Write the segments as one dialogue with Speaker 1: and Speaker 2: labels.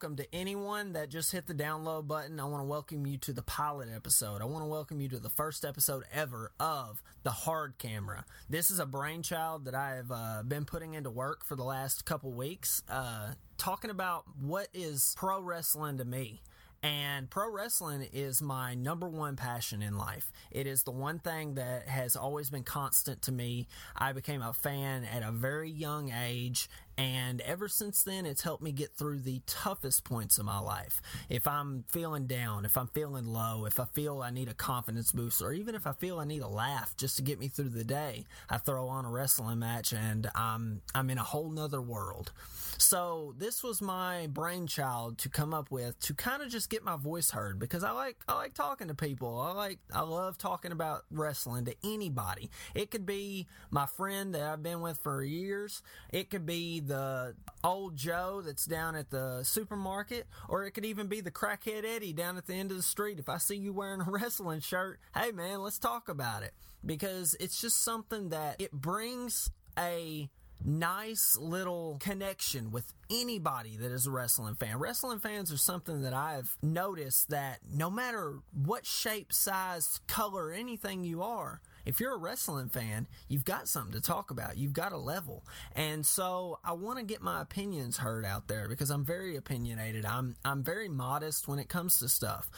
Speaker 1: welcome to anyone that just hit the download button. I want to welcome you to the pilot episode. I want to welcome you to the first episode ever of the Hard Camera. This is a brainchild that I have uh, been putting into work for the last couple weeks, uh, talking about what is pro wrestling to me. And pro wrestling is my number one passion in life. It is the one thing that has always been constant to me. I became a fan at a very young age, and ever since then, it's helped me get through the toughest points of my life. If I'm feeling down, if I'm feeling low, if I feel I need a confidence boost, or even if I feel I need a laugh just to get me through the day, I throw on a wrestling match and I'm, I'm in a whole nother world. So this was my brainchild to come up with to kind of just get my voice heard because I like I like talking to people. I like I love talking about wrestling to anybody. It could be my friend that I've been with for years. It could be the old Joe that's down at the supermarket, or it could even be the crackhead Eddie down at the end of the street. If I see you wearing a wrestling shirt, hey man, let's talk about it because it's just something that it brings a nice little connection with anybody that is a wrestling fan. Wrestling fans are something that I've noticed that no matter what shape, size, color, anything you are, if you're a wrestling fan, you've got something to talk about. You've got a level. And so I want to get my opinions heard out there because I'm very opinionated. I'm I'm very modest when it comes to stuff.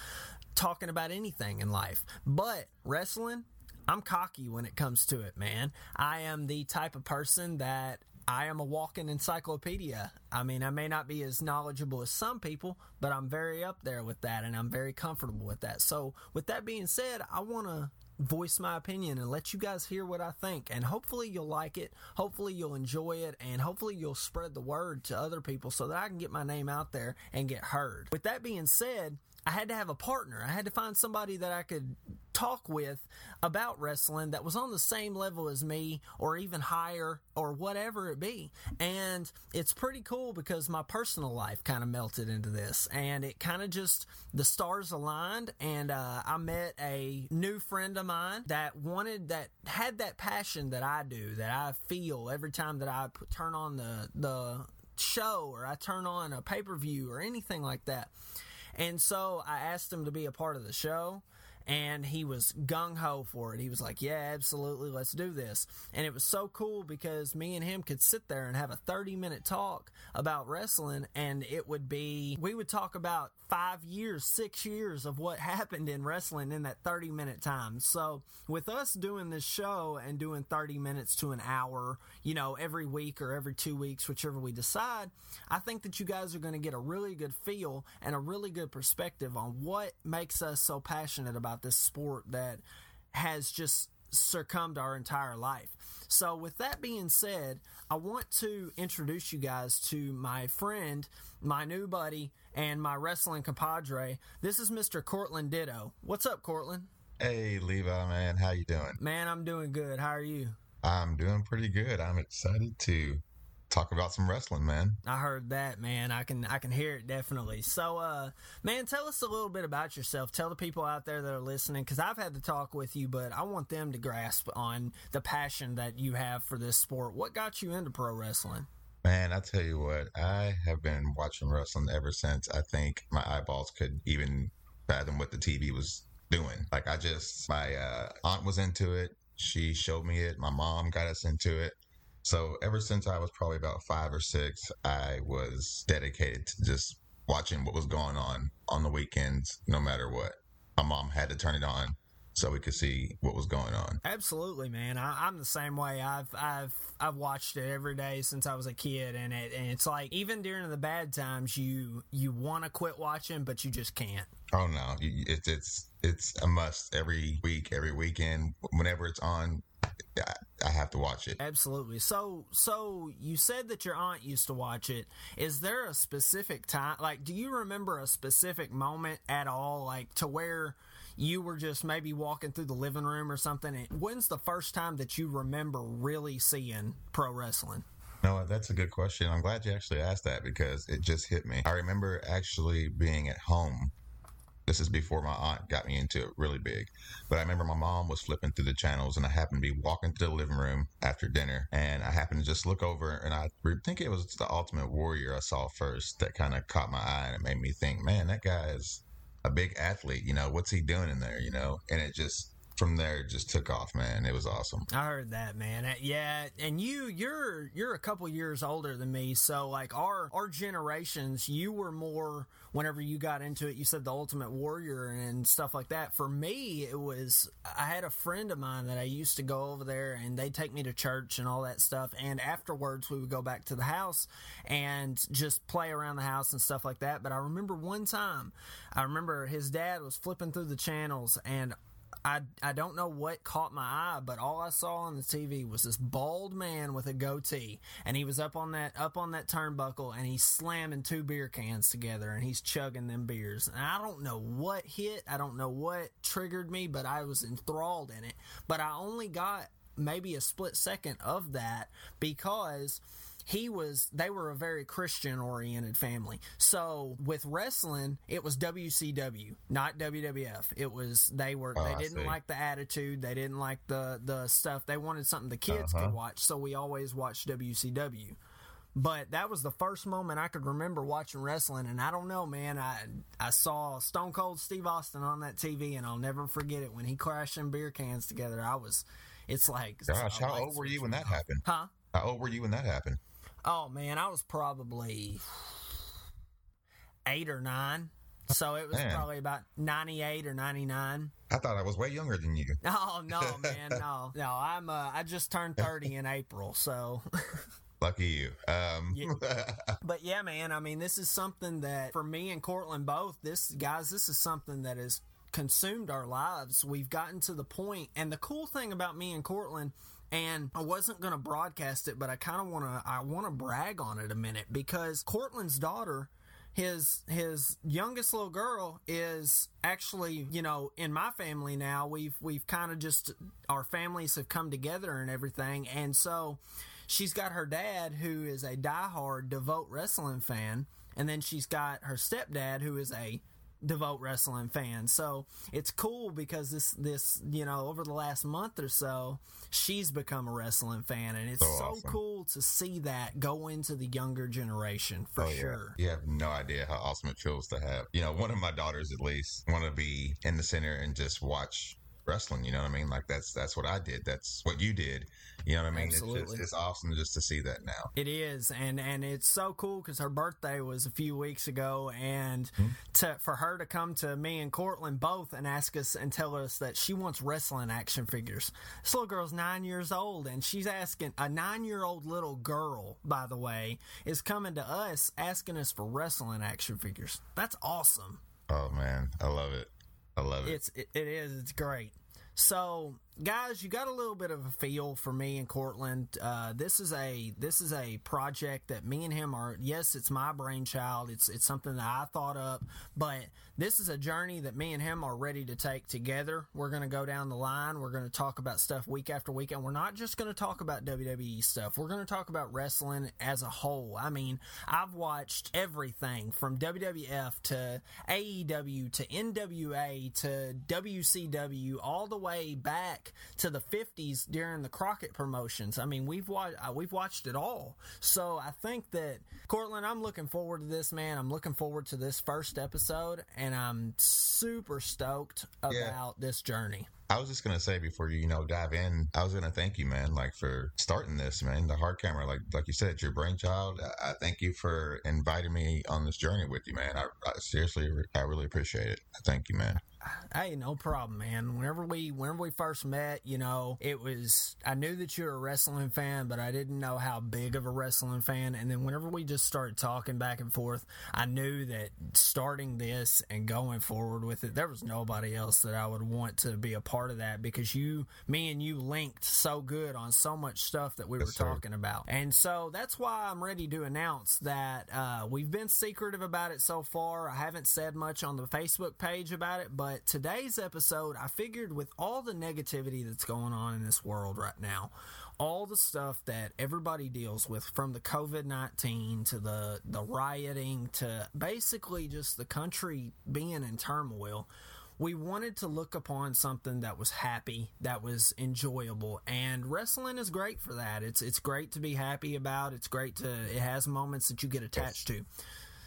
Speaker 1: Talking about anything in life. But wrestling, I'm cocky when it comes to it, man. I am the type of person that I am a walking encyclopedia. I mean, I may not be as knowledgeable as some people, but I'm very up there with that and I'm very comfortable with that. So, with that being said, I want to voice my opinion and let you guys hear what I think. And hopefully you'll like it. Hopefully you'll enjoy it. And hopefully you'll spread the word to other people so that I can get my name out there and get heard. With that being said, I had to have a partner. I had to find somebody that I could talk with about wrestling that was on the same level as me or even higher or whatever it be. And it's pretty cool because my personal life kind of melted into this and it kind of just, the stars aligned and uh, I met a new friend of mine that wanted, that had that passion that I do, that I feel every time that I turn on the, the show or I turn on a pay per view or anything like that. And so I asked him to be a part of the show and he was gung ho for it. He was like, "Yeah, absolutely, let's do this." And it was so cool because me and him could sit there and have a 30-minute talk about wrestling and it would be we would talk about 5 years, 6 years of what happened in wrestling in that 30-minute time. So, with us doing this show and doing 30 minutes to an hour, you know, every week or every 2 weeks, whichever we decide, I think that you guys are going to get a really good feel and a really good perspective on what makes us so passionate about about this sport that has just succumbed our entire life. So, with that being said, I want to introduce you guys to my friend, my new buddy, and my wrestling compadre. This is Mr. Cortland Ditto. What's up, Cortland?
Speaker 2: Hey, Levi, man. How you doing?
Speaker 1: Man, I'm doing good. How are you?
Speaker 2: I'm doing pretty good. I'm excited to talk about some wrestling, man.
Speaker 1: I heard that, man. I can I can hear it definitely. So, uh, man, tell us a little bit about yourself. Tell the people out there that are listening, because I've had to talk with you, but I want them to grasp on the passion that you have for this sport. What got you into pro wrestling?
Speaker 2: Man, I tell you what, I have been watching wrestling ever since I think my eyeballs could even fathom what the TV was doing. Like I just, my uh, aunt was into it. She showed me it. My mom got us into it. So ever since I was probably about five or six, I was dedicated to just watching what was going on on the weekends, no matter what. My mom had to turn it on so we could see what was going on.
Speaker 1: Absolutely, man. I, am the same way. I've I've I've watched it every day since I was a kid, and it and it's like even during the bad times, you you want to quit watching, but you just can't.
Speaker 2: Oh no, it's it's it's a must every week, every weekend, whenever it's on. I have to watch it.
Speaker 1: Absolutely. So, so you said that your aunt used to watch it. Is there a specific time? Like, do you remember a specific moment at all, like to where you were just maybe walking through the living room or something? When's the first time that you remember really seeing pro wrestling?
Speaker 2: No, that's a good question. I'm glad you actually asked that because it just hit me. I remember actually being at home This is before my aunt got me into it really big. But I remember my mom was flipping through the channels, and I happened to be walking to the living room after dinner, and I happened to just look over, and I think it was the Ultimate Warrior I saw first that kind of caught my eye, and it made me think, man, that guy is a big athlete. You know, what's he doing in there? You know, and it just from there just took off, man. It was awesome.
Speaker 1: I heard that, man. Uh, Yeah, and you you're you're a couple years older than me, so like our our generations, you were more whenever you got into it, you said the ultimate warrior and stuff like that. For me, it was I had a friend of mine that I used to go over there and they'd take me to church and all that stuff and afterwards we would go back to the house and just play around the house and stuff like that. But I remember one time, I remember his dad was flipping through the channels and I, I don't know what caught my eye, but all I saw on the TV was this bald man with a goatee, and he was up on that up on that turnbuckle, and he's slamming two beer cans together, and he's chugging them beers. And I don't know what hit, I don't know what triggered me, but I was enthralled in it. But I only got maybe a split second of that because he was they were a very christian oriented family so with wrestling it was wcw not wwf it was they were
Speaker 2: Oh,
Speaker 1: they didn't like the attitude they didn't like the the stuff they wanted something the kids
Speaker 2: Uh-huh.
Speaker 1: could watch so we always watched wcw but that was the first moment I could remember watching wrestling, and I don't know, man. I I saw Stone Cold Steve Austin on that TV, and I'll never forget it when he crashed them beer cans together. I was, it's like,
Speaker 2: Gosh, how old were you when that happened?
Speaker 1: Huh?
Speaker 2: How old were you when that happened?
Speaker 1: Oh man, I was probably eight or nine. So it was
Speaker 2: Man.
Speaker 1: probably about ninety eight or ninety nine.
Speaker 2: I thought I was way younger than you.
Speaker 1: Oh no, man, no, no. I'm uh, I just turned thirty in April, so.
Speaker 2: Lucky you. Um,
Speaker 1: But yeah, man, I mean, this is something that for me and Cortland both, this guys, this is something that has consumed our lives. We've gotten to the point, and the cool thing about me and Cortland, and I wasn't going to broadcast it, but I kind of want to, I want to brag on it a minute because Cortland's daughter. His his youngest little girl is actually you know in my family now we've we've kind of just our families have come together and everything and so she's got her dad who is a diehard devout wrestling fan and then she's got her stepdad who is a devout wrestling fan so it's cool because this this you know over the last month or so she's become a wrestling fan and it's
Speaker 2: So
Speaker 1: so,
Speaker 2: awesome.
Speaker 1: cool to see that go into the younger generation for
Speaker 2: Oh, yeah.
Speaker 1: sure
Speaker 2: You have no idea how awesome it feels to have, you know, one of my daughters at least want to be in the center and just watch wrestling. You know what I mean? Like that's that's what I did. That's what you did. You know what I mean? It's,
Speaker 1: Absolutely.
Speaker 2: just, it's awesome just to see that now.
Speaker 1: It is, and and it's so cool because her birthday was a few weeks ago, and hmm? to for her to come to me and Cortland both and ask us and tell us that she wants wrestling action figures. This little girl's nine years old, and she's asking a nine year old little girl, by the way, is coming to us asking us for wrestling action figures. That's awesome.
Speaker 2: Oh man, I love it. I love it.
Speaker 1: It's it, it is. It's great. So, guys, you got a little bit of a feel for me and Cortland. Uh, this is a this is a project that me and him are. Yes, it's my brainchild. It's it's something that I thought up, but this is a journey that me and him are ready to take together. We're going to go down the line. We're going to talk about stuff week after week, and we're not just going to talk about WWE stuff. We're going to talk about wrestling as a whole. I mean, I've watched everything from WWF to AEW to NWA to WCW, all the way back to the 50s during the Crockett promotions. I mean, we've watched uh, we've watched it all. So I think that Cortland, I'm looking forward to this, man. I'm looking forward to this first episode, I'm super stoked about
Speaker 2: Yeah.
Speaker 1: this journey.
Speaker 2: I was just gonna say before you, you know, dive in, I was gonna thank you, man, like for starting this, man. The hard camera, like like you said, your brainchild. I, I thank you for inviting me on this journey with you, man. I, I seriously, I really appreciate it. Thank you, man.
Speaker 1: Hey, no problem, man. Whenever we whenever we first met, you know, it was I knew that you were a wrestling fan, but I didn't know how big of a wrestling fan. And then whenever we just started talking back and forth, I knew that starting this and going forward with it, there was nobody else that I would want to be a part of that because you, me, and you linked so good on so much stuff that we
Speaker 2: Yes,
Speaker 1: were
Speaker 2: sir.
Speaker 1: talking about. And so that's why I'm ready to announce that uh, we've been secretive about it so far. I haven't said much on the Facebook page about it, but today's episode, I figured with all the negativity that's going on in this world right now, all the stuff that everybody deals with from the COVID-19 to the the rioting to basically just the country being in turmoil we wanted to look upon something that was happy, that was enjoyable, and wrestling is great for that. It's it's great to be happy about. It's great to it has moments that you get attached to.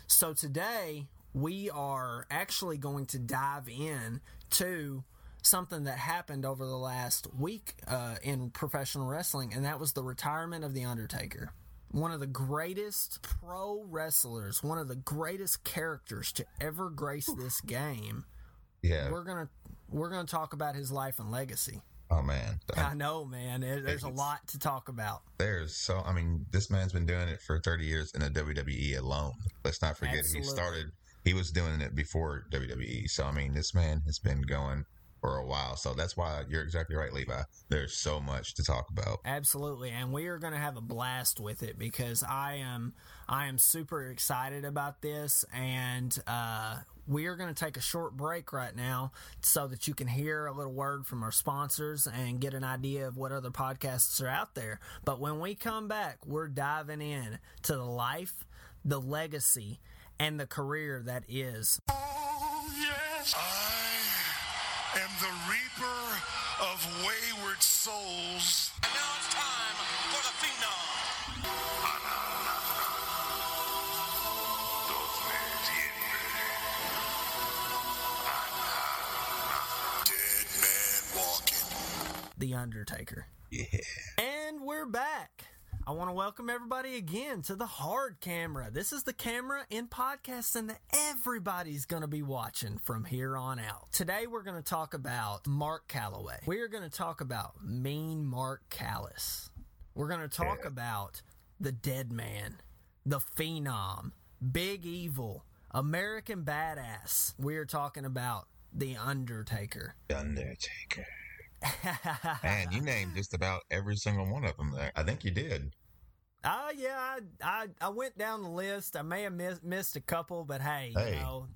Speaker 1: So today we are actually going to dive in to something that happened over the last week uh, in professional wrestling, and that was the retirement of the Undertaker one of the greatest pro wrestlers, one of the greatest characters to ever grace this game,
Speaker 2: Yeah.
Speaker 1: we're gonna we're gonna talk about his life and legacy.
Speaker 2: Oh man.
Speaker 1: I know, man. There's a lot to talk about.
Speaker 2: There's so I mean, this man's been doing it for 30 years in the WWE alone. Let's not forget
Speaker 1: Absolutely.
Speaker 2: he started. He was doing it before WWE. So I mean, this man has been going for a while. So that's why you're exactly right, Levi. There's so much to talk about.
Speaker 1: Absolutely, and we are going to have a blast with it because I am I am super excited about this, and uh, we are going to take a short break right now so that you can hear a little word from our sponsors and get an idea of what other podcasts are out there. But when we come back, we're diving in to the life, the legacy, and the career that is
Speaker 3: Oh, yes. I am the reaper of wayward souls.
Speaker 4: And now it's time for the Phenom.
Speaker 3: Dead man walking.
Speaker 1: the Undertaker.
Speaker 2: Yeah.
Speaker 1: And we're back. I want to welcome everybody again to the hard camera. This is the camera in podcasting that everybody's going to be watching from here on out. Today we're going to talk about Mark Calaway. We are going to talk about Mean Mark Callous. We're going to talk about the Dead Man, the Phenom, Big Evil, American Badass. We are talking about the Undertaker.
Speaker 2: Undertaker. Man, you named just about every single one of them there. I think you did.
Speaker 1: Oh yeah, I, I I went down the list. I may have miss, missed a couple, but hey,
Speaker 2: Hey.
Speaker 1: you know,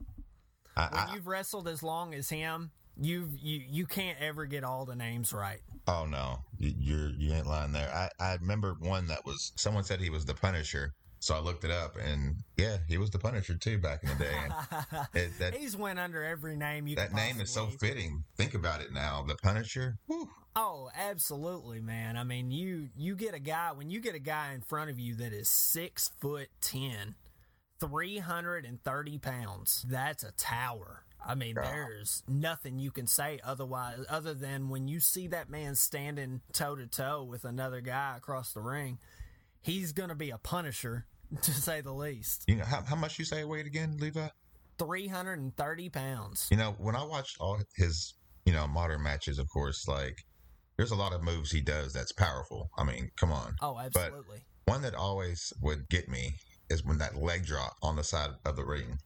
Speaker 2: I,
Speaker 1: when
Speaker 2: I,
Speaker 1: you've wrestled as long as him, you've you you can't ever get all the names right.
Speaker 2: oh no, you, you're you ain't lying there. I, I remember one that was someone said he was the Punisher, so I looked it up, and yeah, he was the Punisher too back in the day. It, that
Speaker 1: He's went under every name you.
Speaker 2: that name is so
Speaker 1: possibly-
Speaker 2: fitting. Think about it now, the Punisher. Whew.
Speaker 1: Oh, absolutely, man. I mean, you you get a guy when you get a guy in front of you that is six foot ten, three hundred and thirty pounds. That's a tower. I mean,
Speaker 2: Yeah.
Speaker 1: there's nothing you can say otherwise, other than when you see that man standing toe to toe with another guy across the ring, he's gonna be a punisher, to say the least.
Speaker 2: You know how, how much you say he weighed again, Levi?
Speaker 1: Three hundred and thirty pounds.
Speaker 2: You know, when I watched all his, you know, modern matches, of course, like there's a lot of moves he does that's powerful. I mean, come on.
Speaker 1: Oh, absolutely.
Speaker 2: One that always would get me is when that leg drop on the side of the ring.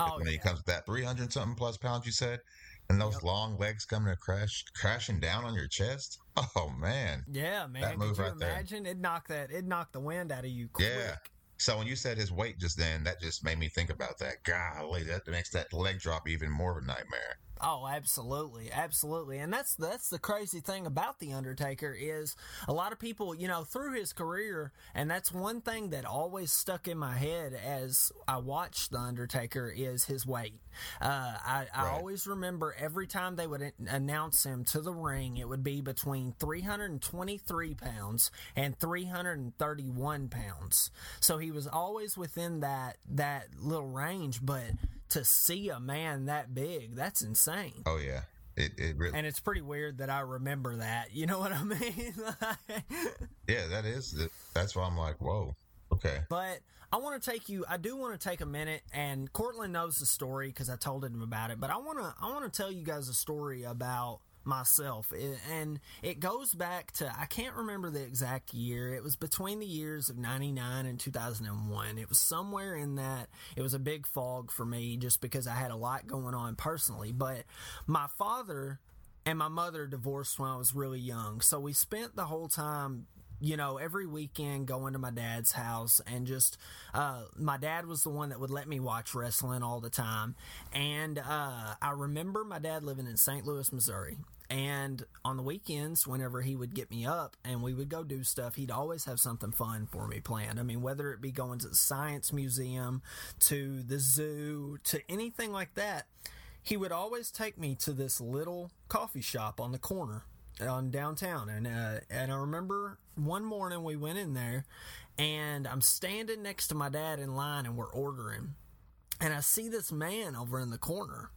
Speaker 1: oh,
Speaker 2: when he comes with that 300 something plus pounds, you said, and those
Speaker 1: Yep.
Speaker 2: long legs coming to crash, crashing down on your chest. Oh, man.
Speaker 1: Yeah, man.
Speaker 2: That
Speaker 1: Could
Speaker 2: move
Speaker 1: you
Speaker 2: right there.
Speaker 1: imagine? It knocked that. It knocked the wind out of you quick.
Speaker 2: Yeah. So when you said his weight just then, that just made me think about that. Golly, that makes that leg drop even more of a nightmare.
Speaker 1: Oh, absolutely, absolutely, and that's that's the crazy thing about the Undertaker is a lot of people, you know, through his career, and that's one thing that always stuck in my head as I watched the Undertaker is his weight. Uh, I, I
Speaker 2: Right.
Speaker 1: always remember every time they would announce him to the ring, it would be between 323 pounds and 331 pounds. So he was always within that that little range, but to see a man that big, that's insane.
Speaker 2: Oh, yeah. It, it really,
Speaker 1: And it's pretty weird that I remember that. You know what I mean?
Speaker 2: yeah, that is, the- that's why I'm like, whoa. Okay.
Speaker 1: but I want to take you. I do want to take a minute, and Cortland knows the story because I told him about it. But I want to. I want to tell you guys a story about myself, and it goes back to I can't remember the exact year. It was between the years of '99 and 2001. It was somewhere in that. It was a big fog for me just because I had a lot going on personally. But my father and my mother divorced when I was really young. So we spent the whole time, you know, every weekend going to my dad's house and just, uh, my dad was the one that would let me watch wrestling all the time. And, uh, I remember my dad living in St. Louis, Missouri. And on the weekends, whenever he would get me up and we would go do stuff, he'd always have something fun for me planned. I mean, whether it be going to the science museum, to the zoo, to anything like that, he would always take me to this little coffee shop on the corner on downtown. And uh, and I remember one morning we went in there, and I'm standing next to my dad in line, and we're ordering, and I see this man over in the corner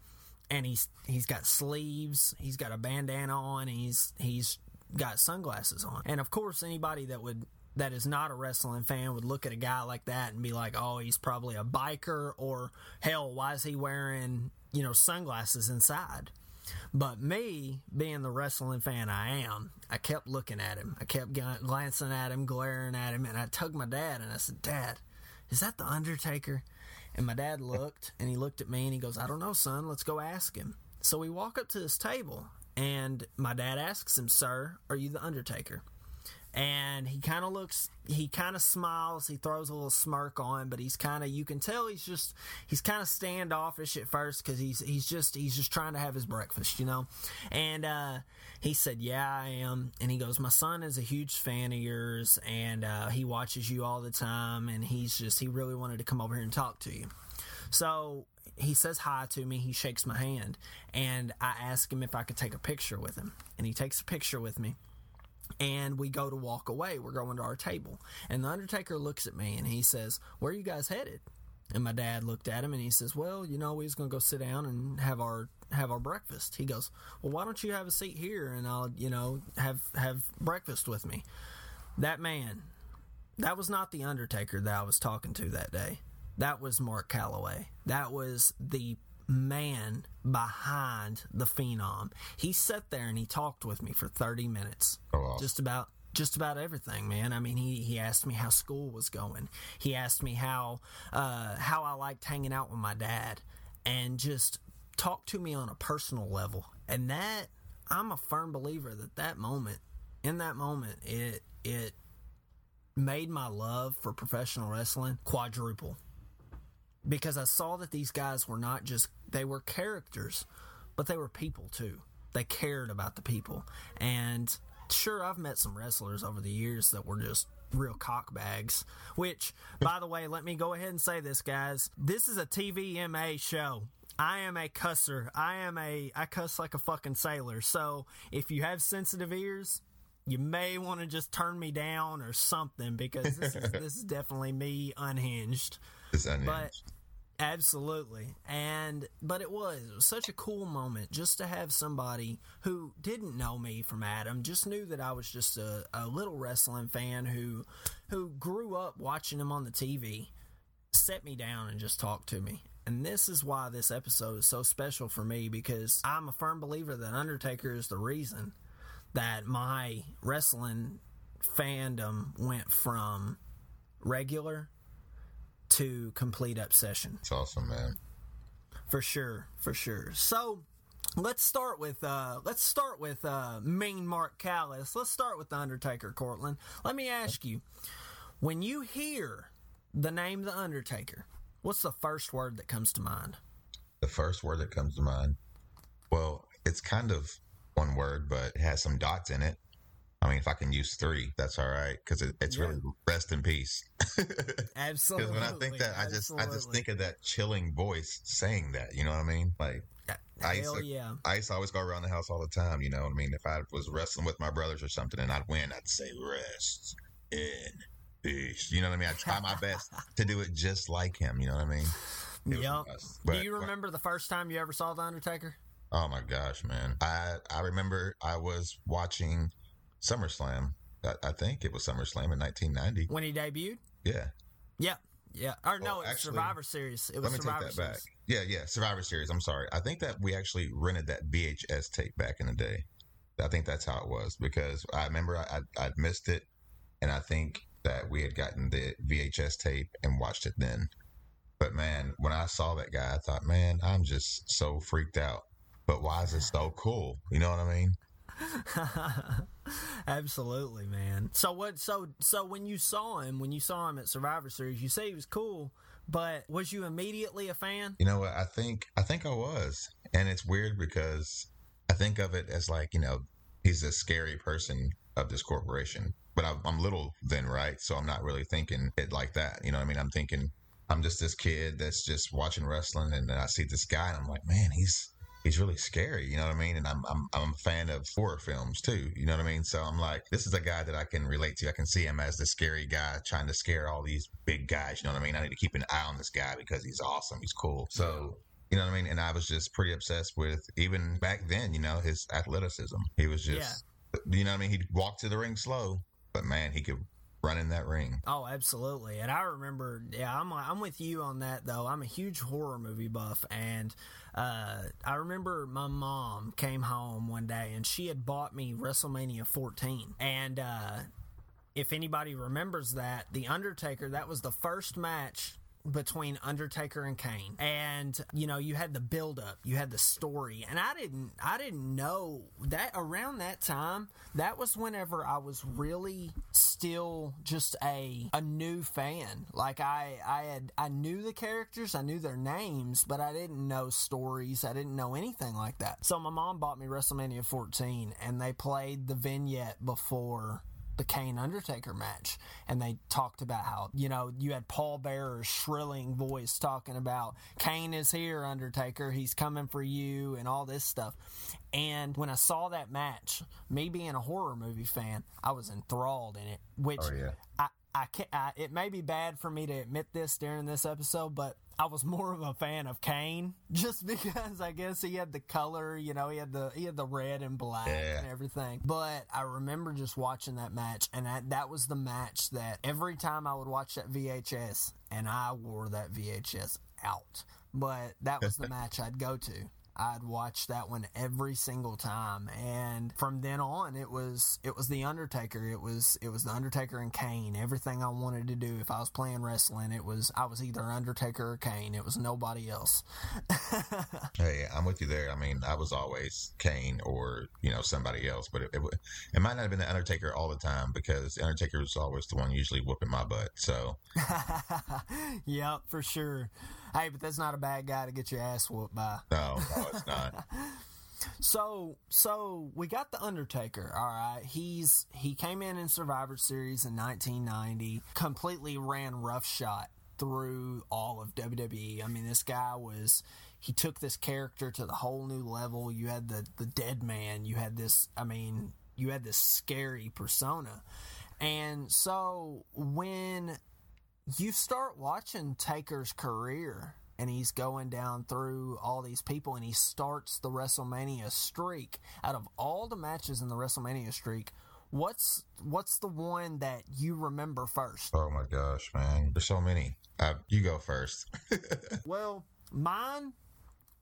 Speaker 1: and he's he's got sleeves, he's got a bandana on, he's he's got sunglasses on. And of course anybody that would that is not a wrestling fan would look at a guy like that and be like, "Oh, he's probably a biker or hell, why is he wearing, you know, sunglasses inside?" But me, being the wrestling fan I am, I kept looking at him. I kept glancing at him, glaring at him, and I tugged my dad and I said, "Dad, is that the Undertaker?" And my dad looked and he looked at me and he goes, I don't know, son, let's go ask him. So we walk up to this table and my dad asks him, Sir, are you the Undertaker? And he kind of looks he kind of smiles he throws a little smirk on but he's kind of you can tell he's just he's kind of standoffish at first because he's he's just he's just trying to have his breakfast you know? And uh, he said yeah i am. And he goes my son is a huge fan of yours and uh, he watches you all the time and he's just he really wanted to come over here and talk to you. So he says hi to me he shakes my hand and i ask him if i could take a picture with him. And he takes a picture with me and we go to walk away. We're going to our table. And the Undertaker looks at me and he says, Where are you guys headed? And my dad looked at him and he says, Well, you know, we was gonna go sit down and have our have our breakfast. He goes, Well, why don't you have a seat here and I'll, you know, have have breakfast with me? That man, that was not the Undertaker that I was talking to that day. That was Mark Calaway. That was the man behind the phenom. He sat there and he talked with me for 30 minutes.
Speaker 2: Oh, wow.
Speaker 1: Just about just about everything, man. I mean, he, he asked me how school was going. He asked me how uh, how I liked hanging out with my dad, and just talked to me on a personal level. And that I'm a firm believer that that moment, in that moment, it it made my love for professional wrestling quadruple because I saw that these guys were not just they were characters, but they were people too. They cared about the people. And sure, I've met some wrestlers over the years that were just real cockbags. Which, by the way, let me go ahead and say this, guys. This is a TVMA show. I am a cusser. I am a I cuss like a fucking sailor. So if you have sensitive ears, you may want to just turn me down or something because this is this is definitely me unhinged.
Speaker 2: It's unhinged.
Speaker 1: But absolutely. And but it was it was such a cool moment just to have somebody who didn't know me from Adam, just knew that I was just a, a little wrestling fan who who grew up watching him on the TV, set me down and just talked to me. And this is why this episode is so special for me because I'm a firm believer that Undertaker is the reason that my wrestling fandom went from regular to complete obsession.
Speaker 2: It's awesome, man.
Speaker 1: For sure, for sure. So let's start with uh let's start with uh Mean Mark Callous. Let's start with the Undertaker, Cortland. Let me ask you, when you hear the name the Undertaker, what's the first word that comes to mind?
Speaker 2: The first word that comes to mind. Well, it's kind of one word, but it has some dots in it. I mean, if I can use three, that's all right because it, it's
Speaker 1: Yeah.
Speaker 2: really rest in peace.
Speaker 1: Absolutely.
Speaker 2: Because when I think that, I just I just think of that chilling voice saying that. You know what I mean? Like I used to-
Speaker 1: yeah.
Speaker 2: I used to always go around the house all the time. You know what I mean? If I was wrestling with my brothers or something and I'd win, I'd say rest in peace. You know what I mean? I try my best to do it just like him. You know what I mean?
Speaker 1: Yep.
Speaker 2: best.
Speaker 1: Do you remember the first time you ever saw the Undertaker?
Speaker 2: Oh my gosh, man! I I remember I was watching SummerSlam. I, I think it was SummerSlam in 1990.
Speaker 1: When he debuted?
Speaker 2: Yeah.
Speaker 1: Yeah. Yeah. Or no,
Speaker 2: Well,
Speaker 1: it was
Speaker 2: actually,
Speaker 1: Survivor Series. It was
Speaker 2: Let me
Speaker 1: Survivor
Speaker 2: take that back.
Speaker 1: Series.
Speaker 2: Yeah, yeah, Survivor Series. I'm sorry. I think that we actually rented that VHS tape back in the day. I think that's how it was because I remember I I I'd missed it, and I think that we had gotten the VHS tape and watched it then. But man, when I saw that guy, I thought, man, I'm just so freaked out. But why is it so cool? You know what I mean?
Speaker 1: Absolutely, man. So what? So so when you saw him, when you saw him at Survivor Series, you say he was cool, but was you immediately a fan?
Speaker 2: You know what? I think I think I was, and it's weird because I think of it as like, you know, he's a scary person of this corporation. But I, I'm little then, right? So I'm not really thinking it like that. You know what I mean? I'm thinking I'm just this kid that's just watching wrestling, and I see this guy, and I'm like, man, he's he's really scary. You know what I mean? And I'm I'm I'm a fan of horror films too. You know what I mean? So I'm like, this is a guy that I can relate to. I can see him as the scary guy trying to scare all these big guys. You know what I mean? I need to keep an eye on this guy because he's awesome. He's cool. So. You know what I mean? And I was just pretty obsessed with even back then, you know, his athleticism. He was just, you know what I mean? He'd walk to the ring slow, but man, he could run in that ring.
Speaker 1: Oh, absolutely. And I remember, yeah, I'm I'm with you on that though. I'm a huge horror movie buff, and uh, I remember my mom came home one day and she had bought me WrestleMania 14, and uh, if anybody remembers that, the Undertaker, that was the first match between Undertaker and Kane. And you know, you had the build up, you had the story. And I didn't I didn't know that around that time, that was whenever I was really still just a a new fan. Like I I had I knew the characters, I knew their names, but I didn't know stories. I didn't know anything like that. So my mom bought me WrestleMania 14 and they played the vignette before the Kane Undertaker match, and they talked about how you know you had Paul Bearer's shrilling voice talking about Kane is here, Undertaker, he's coming for you, and all this stuff. And when I saw that match, me being a horror movie fan, I was enthralled in it. Which
Speaker 2: Oh, yeah.
Speaker 1: I, I can't. I, it may be bad for me to admit this during this episode, but I was more of a fan of Kane just because I guess he had the color. You know, he had the he had the red and black
Speaker 2: Yeah.
Speaker 1: and everything. But I remember just watching that match, and that, that was the match that every time I would watch that VHS, and I wore that VHS out. But that was the match I'd go to. I'd watch that one every single time, and from then on, it was it was the Undertaker. It was it was the Undertaker and Kane. Everything I wanted to do if I was playing wrestling, it was I was either Undertaker or Kane. It was nobody else.
Speaker 2: Hey, I'm with you there. I mean, I was always Kane or you know somebody else, but it, it, it might not have been the Undertaker all the time because the Undertaker was always the one usually whooping my butt. So
Speaker 1: yep, for sure. Hey, but that's not a bad guy to get your ass whooped by.
Speaker 2: no, no, it's not.
Speaker 1: So, so we got the Undertaker. All right, he's he came in in Survivor Series in 1990, completely ran roughshod through all of WWE. I mean, this guy was he took this character to the whole new level. You had the the dead man. You had this. I mean, you had this scary persona, and so when you start watching Taker's career and he's going down through all these people and he starts the WrestleMania streak. Out of all the matches in the WrestleMania streak, what's what's the one that you remember first?
Speaker 2: Oh my gosh, man, there's so many. Uh, you go first.
Speaker 1: Well, mine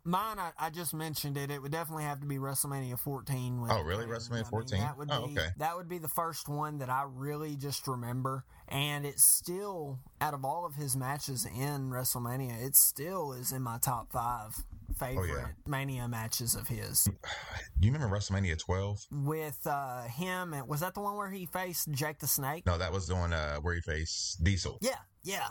Speaker 1: Mine, I, I just mentioned it. It would definitely have to be WrestleMania 14. With
Speaker 2: Oh, really? WrestleMania
Speaker 1: I mean,
Speaker 2: 14?
Speaker 1: that would
Speaker 2: Oh,
Speaker 1: be
Speaker 2: okay.
Speaker 1: that would be the first one that I really just remember, and it's still out of all of his matches in WrestleMania, it still is in my top five favorite Mania matches of his.
Speaker 2: Do you remember WrestleMania 12?
Speaker 1: With uh, him, and was that the one where he faced Jake the Snake?
Speaker 2: No, that was the one uh, where he faced Diesel.
Speaker 1: Yeah, yeah.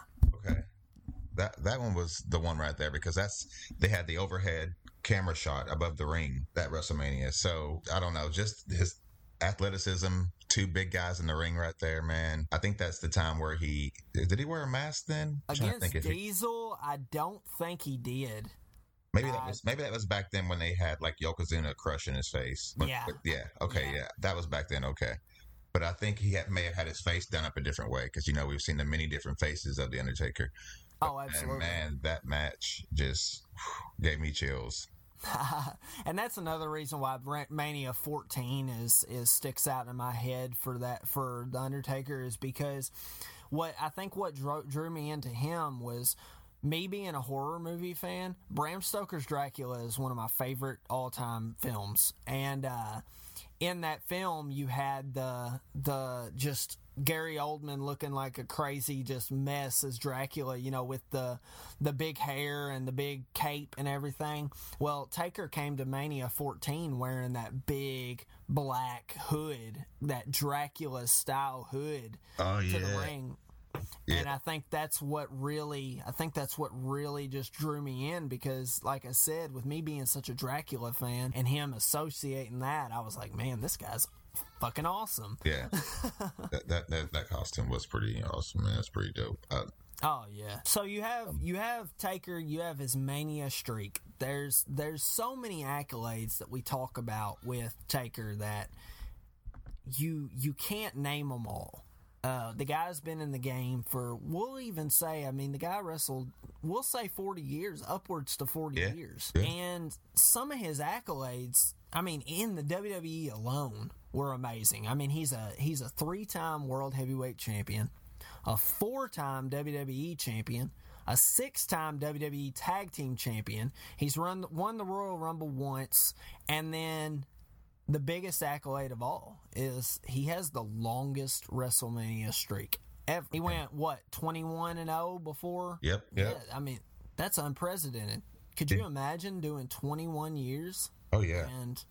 Speaker 2: That that one was the one right there because that's they had the overhead camera shot above the ring that WrestleMania. So I don't know, just his athleticism, two big guys in the ring right there, man. I think that's the time where he did he wear a mask then? I'm
Speaker 1: Against
Speaker 2: think if he-
Speaker 1: Diesel, I don't think he did.
Speaker 2: maybe that
Speaker 1: uh,
Speaker 2: was maybe that was back then when they had like Yokozuna crushing his face. But-
Speaker 1: Yeah.
Speaker 2: but yeah. Okay.
Speaker 1: Yeah.
Speaker 2: Yeah. That was back then. Okay. But I think he had, may have had his face done up a different way because you know we've seen the many different faces of the Undertaker.
Speaker 1: Oh, absolutely.
Speaker 2: And man, that match just gave me chills.
Speaker 1: and that's another reason why Mania 14 is is sticks out in my head for that for the Undertaker is because what I think what drew, drew me into him was me being a horror movie fan. Bram Stoker's Dracula is one of my favorite all time films, and uh, in that film you had the the just Gary Oldman looking like a crazy just mess as Dracula, you know, with the the big hair and the big cape and everything. Well, Taker came to Mania 14 wearing that big black hood, that Dracula style hood
Speaker 2: Oh
Speaker 1: to the ring. And I think that's what really, I think that's what really just drew me in because, like I said, with me being such a Dracula fan and him associating that, I was like, man, this guy's fucking awesome.
Speaker 2: Yeah, that, that that that costume was pretty awesome, man. It's pretty dope. Uh,
Speaker 1: Oh yeah. So you have you have Taker, you have his mania streak. There's there's so many accolades that we talk about with Taker that you you can't name them all. Uh, the guy's been in the game for we'll even say I mean the guy wrestled we'll say 40 years upwards to 40
Speaker 2: Yeah,
Speaker 1: years
Speaker 2: yeah.
Speaker 1: and some of his accolades I mean in the WWE alone were amazing I mean he's a he's a three-time world heavyweight champion a four-time WWE champion a six-time WWE tag team champion he's run won the Royal Rumble once and then the biggest accolade of all is he has the longest WrestleMania streak ever. He went what twenty one and zero before.
Speaker 2: yep, yep.
Speaker 1: Yeah, I mean that's unprecedented. Could you imagine doing twenty one years
Speaker 2: Oh yeah.
Speaker 1: and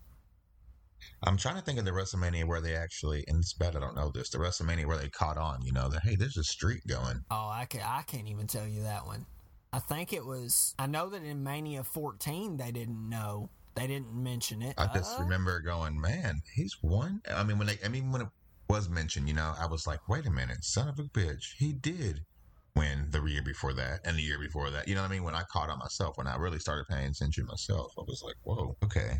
Speaker 2: I'm trying to think of the WrestleMania where they actually, and it's bad I don't know this, the WrestleMania where they caught on. You know that hey, there's a streak going.
Speaker 1: oh I can I can't even tell you that one. I think it was. I know that in Mania fourteen they didn't know. They didn't mention it.
Speaker 2: I just
Speaker 1: Uh,
Speaker 2: remember going, man, he's won. I mean, when they, I mean, when it was mentioned, you know, I was like, wait a minute, son of a bitch, he did win the year before that and the year before that. You know what I mean? When I caught on myself, when I really started paying attention myself, I was like, whoa, okay.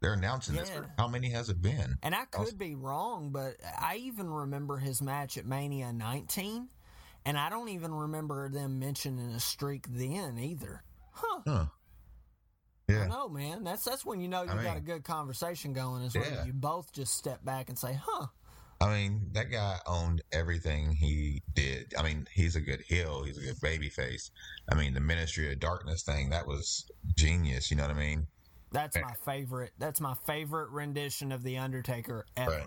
Speaker 2: They're announcing this. For, how many has it been?
Speaker 1: And I could be wrong, but I even remember his match at Mania 19, and I don't even remember them mentioning a streak then either. Huh.
Speaker 2: Huh.
Speaker 1: I know, man. That's that's when you know you
Speaker 2: I
Speaker 1: got a good conversation going. Is when
Speaker 2: Yeah.
Speaker 1: you both just step back and say, "Huh."
Speaker 2: I mean, that guy owned everything he did. I mean, he's a good heel. He's a good baby face. I mean, the Ministry of Darkness thing, that was genius. You know what I mean?
Speaker 1: That's
Speaker 2: eh.
Speaker 1: my favorite. That's my favorite rendition of the Undertaker ever.
Speaker 2: Right.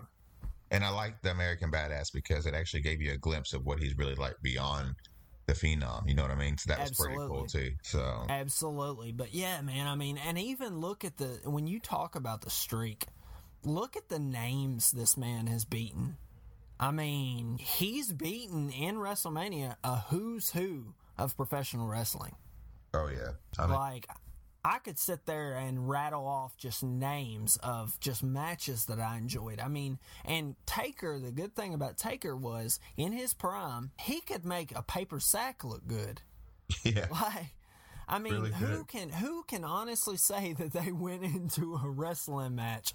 Speaker 2: And I like the American Badass because it actually gave you a glimpse of what he's really like beyond the Phenom. You know what I mean? So that was pretty cool too. So
Speaker 1: Absolutely. But yeah, man, I mean, and even look at the when you talk about the streak, look at the names this man has beaten. I mean, he's beaten in WrestleMania a who's who of professional wrestling.
Speaker 2: oh yeah, I mean,
Speaker 1: Like I could sit there and rattle off just names of just matches that I enjoyed. I mean, and Taker, the good thing about Taker was in his prime, he could make a paper sack look good.
Speaker 2: yeah,
Speaker 1: Like, I mean,
Speaker 2: Really
Speaker 1: who can who can honestly say that they went into a wrestling match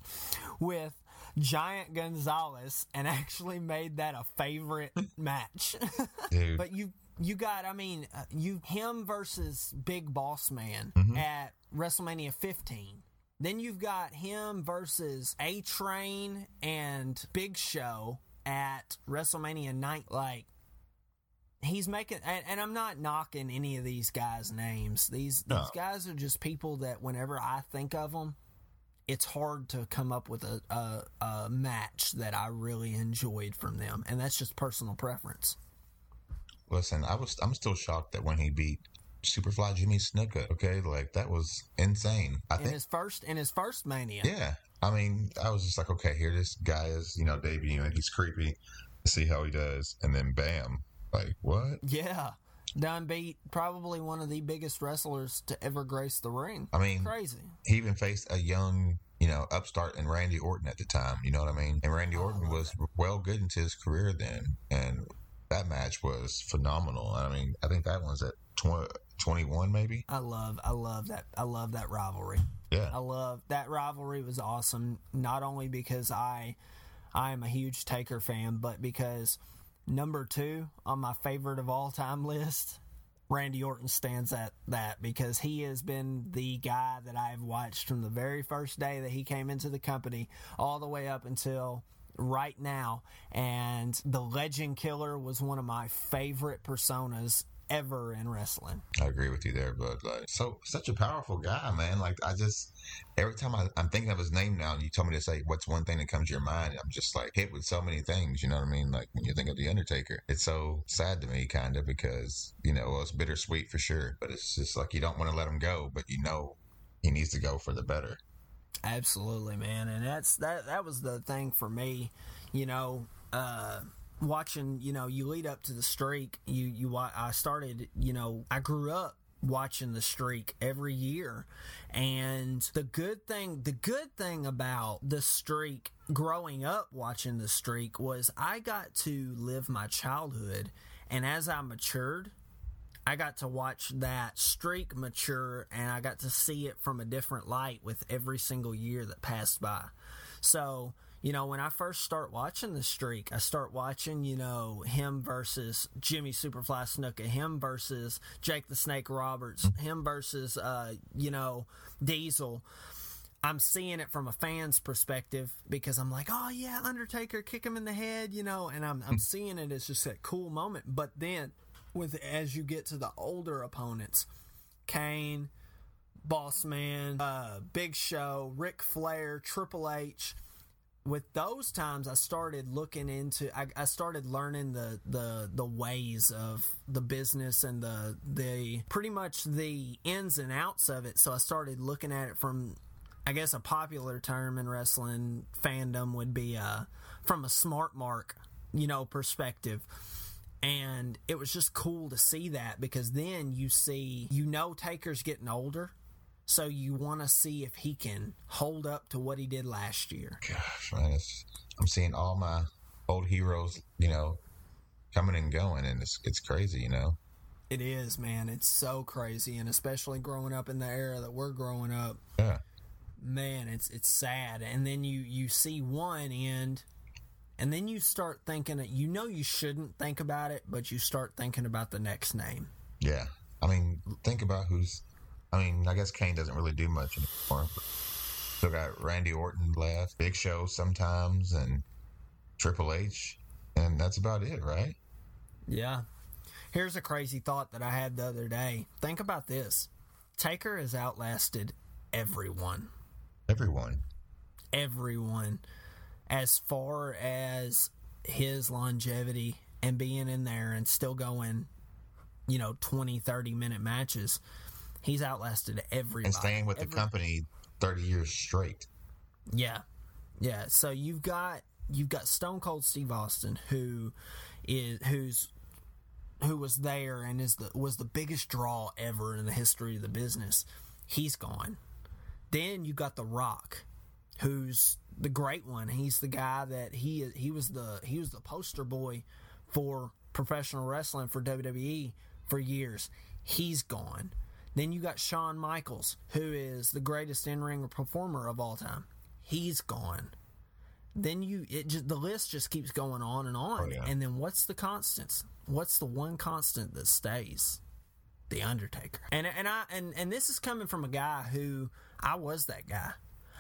Speaker 1: with Giant Gonzalez and actually made that a favorite match? but you you got, I mean, uh, you him versus Big Boss Man
Speaker 2: Mm-hmm.
Speaker 1: at WrestleMania 15. Then you've got him versus A Train and Big Show at WrestleMania night. Like he's making, and, and I'm not knocking any of these guys' names. These
Speaker 2: No.
Speaker 1: these guys are just people that whenever I think of them, it's hard to come up with a, a a match that I really enjoyed from them, and that's just personal preference.
Speaker 2: Listen, I was I'm still shocked that when he beat Superfly Jimmy Snuka, okay, like that was insane. I
Speaker 1: in
Speaker 2: think
Speaker 1: his first in his first mania.
Speaker 2: Yeah. I mean, I was just like, okay, here this guy is, you know, debuting. He's creepy. See how he does. And then bam. Like, what?
Speaker 1: Yeah. Done beat probably one of the biggest wrestlers to ever grace the ring.
Speaker 2: I mean,
Speaker 1: Crazy.
Speaker 2: he even faced a young, you know, upstart and Randy Orton at the time. You know what I mean? And Randy
Speaker 1: Oh,
Speaker 2: Orton
Speaker 1: love
Speaker 2: was well good into his career then. And that match was phenomenal. I mean, I think that one's at tw- 21 maybe.
Speaker 1: I love I love that I love that rivalry.
Speaker 2: Yeah.
Speaker 1: I love that rivalry was awesome not only because I I am a huge Taker fan, but because number 2 on my favorite of all time list Randy Orton stands at that because he has been the guy that I've watched from the very first day that he came into the company all the way up until right now. And the Legend Killer was one of my favorite personas ever in wrestling.
Speaker 2: I agree with you there, but like, so such a powerful guy, man. Like, I just every time I, I'm thinking of his name now, and you told me to say what's one thing that comes to your mind, I'm just like hit with so many things. You know what I mean? Like when you think of the Undertaker, it's so sad to me, kind of, because you know well, it's bittersweet for sure, but it's just like you don't want to let him go, but you know he needs to go for the better.
Speaker 1: Absolutely, man, and that's that. That was the thing for me, you know. Uh, watching, you know, you lead up to the streak. You you I started, you know, I grew up watching the streak every year. And the good thing the good thing about the streak growing up watching the streak was I got to live my childhood and as I matured I got to watch that streak mature and I got to see it from a different light with every single year that passed by. So, you know, when I first start watching the streak, I start watching, you know, him versus Jimmy Superfly Snuka, him versus Jake the Snake Roberts, him versus, uh, you know, Diesel. I'm seeing it from a fan's perspective because I'm like, oh yeah, Undertaker, kick him in the head, you know, and I'm I'm seeing it as just that cool moment. But then, with as you get to the older opponents, Kane, Boss Man, uh, Big Show, Ric Flair, Triple H. With those times, I started looking into. I, I started learning the, the the ways of the business and the the pretty much the ins and outs of it. So I started looking at it from, I guess, a popular term in wrestling fandom would be uh, from a smart mark, you know, perspective and it was just cool to see that because then you see you know Taker's getting older so you want to see if he can hold up to what he did last year.
Speaker 2: Gosh, man, it's, I'm seeing all my old heroes, you know, coming and going, and it's it's crazy, you know.
Speaker 1: It is, man. It's so crazy and especially growing up in the era that we're growing up.
Speaker 2: Yeah,
Speaker 1: Man, it's it's sad. And then you you see one end and then you start thinking that you know you shouldn't think about it, but you start thinking about the next name.
Speaker 2: yeah. I mean, think about who's. I mean, I guess Kane doesn't really do much anymore. Still got Randy Orton left, Big Show sometimes, and Triple H, and that's about it, right?
Speaker 1: Yeah. Here's a crazy thought that I had the other day. Think about this Taker has outlasted everyone.
Speaker 2: Everyone.
Speaker 1: Everyone. As far as his longevity and being in there and still going, you know, 20, 30 minute matches, he's outlasted everybody.
Speaker 2: and staying with the company 30 years straight.
Speaker 1: Yeah. Yeah. So you've got you've got Stone Cold Steve Austin who is who's who was there and is the was the biggest draw ever in the history of the business. He's gone. Then you got The Rock, who's the great one. He's the guy that he he was the he was the poster boy for professional wrestling for WWE for years. He's gone. Then you got Shawn Michaels, who is the greatest in-ring performer of all time. He's gone. Then you it just the list just keeps going on and on.
Speaker 2: Oh, yeah.
Speaker 1: And then what's the constants? What's the one constant that stays? The Undertaker. And and I and and this is coming from a guy who I was that guy.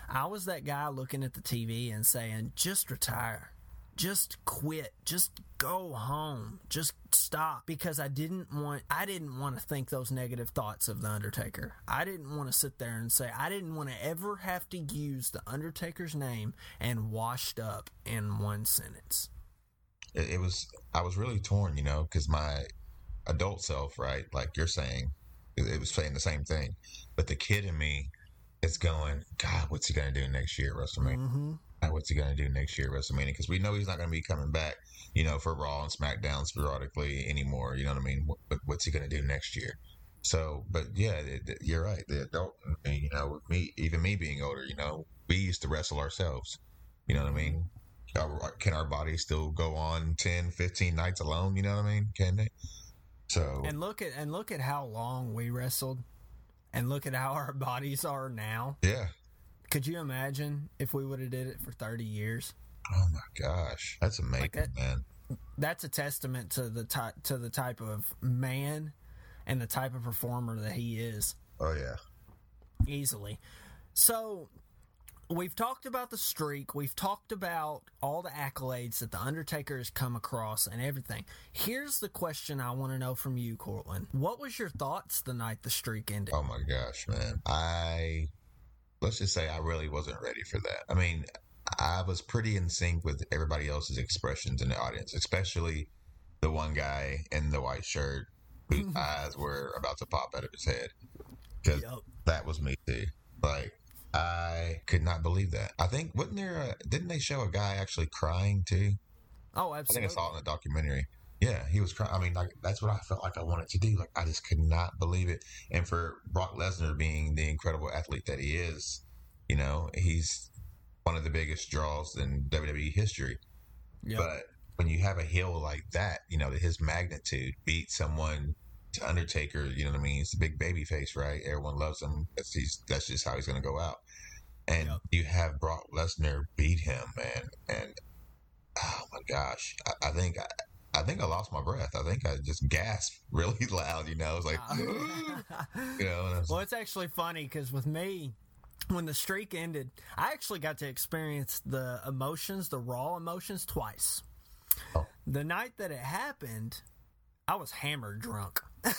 Speaker 1: I was that guy looking at the TV and saying, "Just retire. Just quit. Just go home. Just stop." Because I didn't want I didn't want to think those negative thoughts of the Undertaker. I didn't want to sit there and say I didn't want to ever have to use the Undertaker's name and washed up in one sentence.
Speaker 2: It, it was, I was really torn, you know, because my adult self, right, like you're saying, it, it was saying the same thing. But the kid in me is going, God, what's he going to do next year WrestleMania?
Speaker 1: Mm-hmm.
Speaker 2: What's he going to do next year at WrestleMania? Because we know he's not going to be coming back, you know, for Raw and SmackDown sporadically anymore. You know what I mean? What, what- what's he going to do next year? So, but yeah, you're right. The adult, you know, with me, even me being older, you know, we used to wrestle ourselves. You know what I mean? Mm-hmm. Can our bodies still go on 10, 15 nights alone? You know what I mean? Can they? So,
Speaker 1: And look at and look at how long we wrestled, and look at how our bodies are now.
Speaker 2: yeah.
Speaker 1: Could you imagine if we would have did it for thirty years?
Speaker 2: Oh my gosh, that's amazing,
Speaker 1: that-
Speaker 2: man.
Speaker 1: That's a testament to the type to the type of man and the type of performer that he is.
Speaker 2: Oh yeah.
Speaker 1: easily. So we've talked about the streak. We've talked about all the accolades that the Undertaker has come across and everything. Here's the question I want to know from you, Cortland. What was your thoughts the night the streak ended?
Speaker 2: Oh my gosh, man. I let's just say I really wasn't ready for that. I mean, I was pretty in sync with everybody else's expressions in the audience, especially the one guy in the white shirt whose eyes were about to pop out of his head. Because
Speaker 1: Yup.
Speaker 2: that was me too. Like I could not believe that. I think wasn't there a didn't they show a guy actually crying too?
Speaker 1: Oh, absolutely.
Speaker 2: I think I saw it in the documentary. Yeah, he was crying. I mean, like that's what I felt like I wanted to do. Like I just could not believe it. And for Brock Lesnar being the incredible athlete that he is, you know, he's one of the biggest draws in WWE history.
Speaker 1: Yep.
Speaker 2: But when you have a heel like that, you know, his magnitude beat someone to Undertaker, you know what I mean? It's a big baby face, right? Everyone loves him. That's he's that's just how he's gonna go out. And
Speaker 1: Yep.
Speaker 2: you have Brock Lesnar beat him, man. And oh my gosh. I, I think I I think I lost my breath. I think I just gasped really loud, you know. I was like uh, you know, was
Speaker 1: well, it's actually funny because with me, when the streak ended, I actually got to experience the emotions, the raw emotions, twice.
Speaker 2: Oh.
Speaker 1: The night that it happened, I was hammered drunk.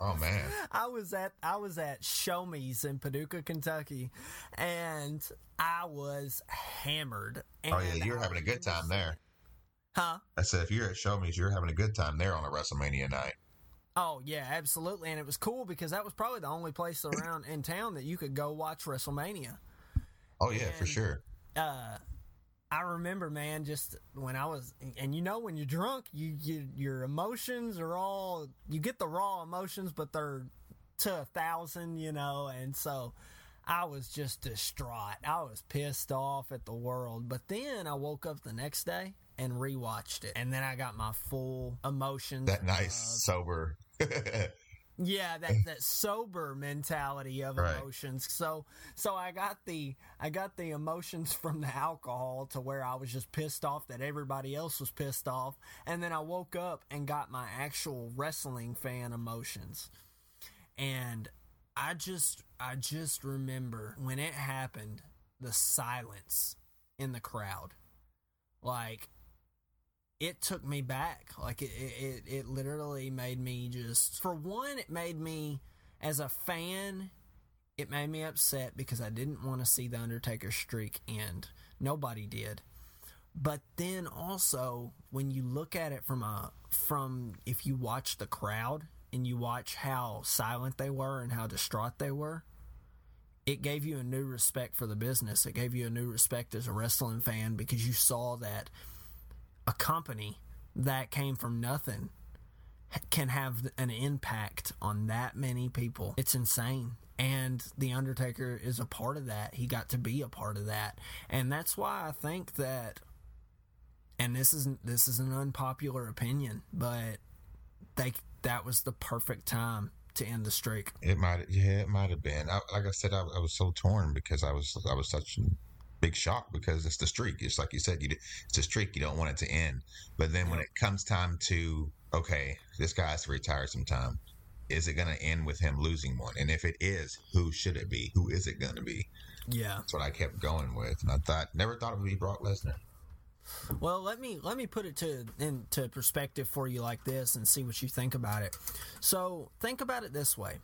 Speaker 2: Oh man.
Speaker 1: I was at I was at Show Me's in Paducah, Kentucky, and I was hammered. And
Speaker 2: Oh yeah, you're
Speaker 1: I
Speaker 2: having a good time there.
Speaker 1: Huh?
Speaker 2: I said if you're at Show Me's, you're having a good time there on a WrestleMania night.
Speaker 1: Oh yeah, absolutely, and it was cool because that was probably the only place around in town that you could go watch WrestleMania.
Speaker 2: Oh yeah, for sure.
Speaker 1: uh I remember, man, just when I was, and you know, when you're drunk, you, you your emotions are all you get the raw emotions, but they're to a thousand, you know, and so I was just distraught. I was pissed off at the world, but then I woke up the next day and rewatched it, and then I got my full emotions.
Speaker 2: That nice
Speaker 1: of-
Speaker 2: sober.
Speaker 1: yeah that that sober mentality of
Speaker 2: Right.
Speaker 1: emotions so so i got the i got the emotions from the alcohol to where i was just pissed off that everybody else was pissed off and then i woke up and got my actual wrestling fan emotions and i just i just remember when it happened the silence in the crowd like it took me back. Like it, it, it, it literally made me just. For one, it made me, as a fan, it made me upset because I didn't want to see the Undertaker streak end. Nobody did. But then also, when you look at it from a from if you watch the crowd and you watch how silent they were and how distraught they were, it gave you a new respect for the business. It gave you a new respect as a wrestling fan because you saw that a company that came from nothing can have an impact on that many people. It's insane. And The Undertaker is a part of that. He got to be a part of that. And that's why I think that and this isn't this is an unpopular opinion, but they that was the perfect time to end the streak.
Speaker 2: It might, yeah, it might have been. I, like I said, I, I was so torn because I was, I was such big shock because it's the streak. It's like you said, you, it's a streak. You don't want it to end. But then when it comes time to, okay, this guy has to retire sometime. Is it going to end with him losing one? And if it is, who should it be? Who is it going to be?
Speaker 1: Yeah.
Speaker 2: That's what I kept going with. And I thought, never thought it would be Brock Lesnar.
Speaker 1: Well, let me let me put it to into perspective for you like this and see what you think about it. So, think about it this way.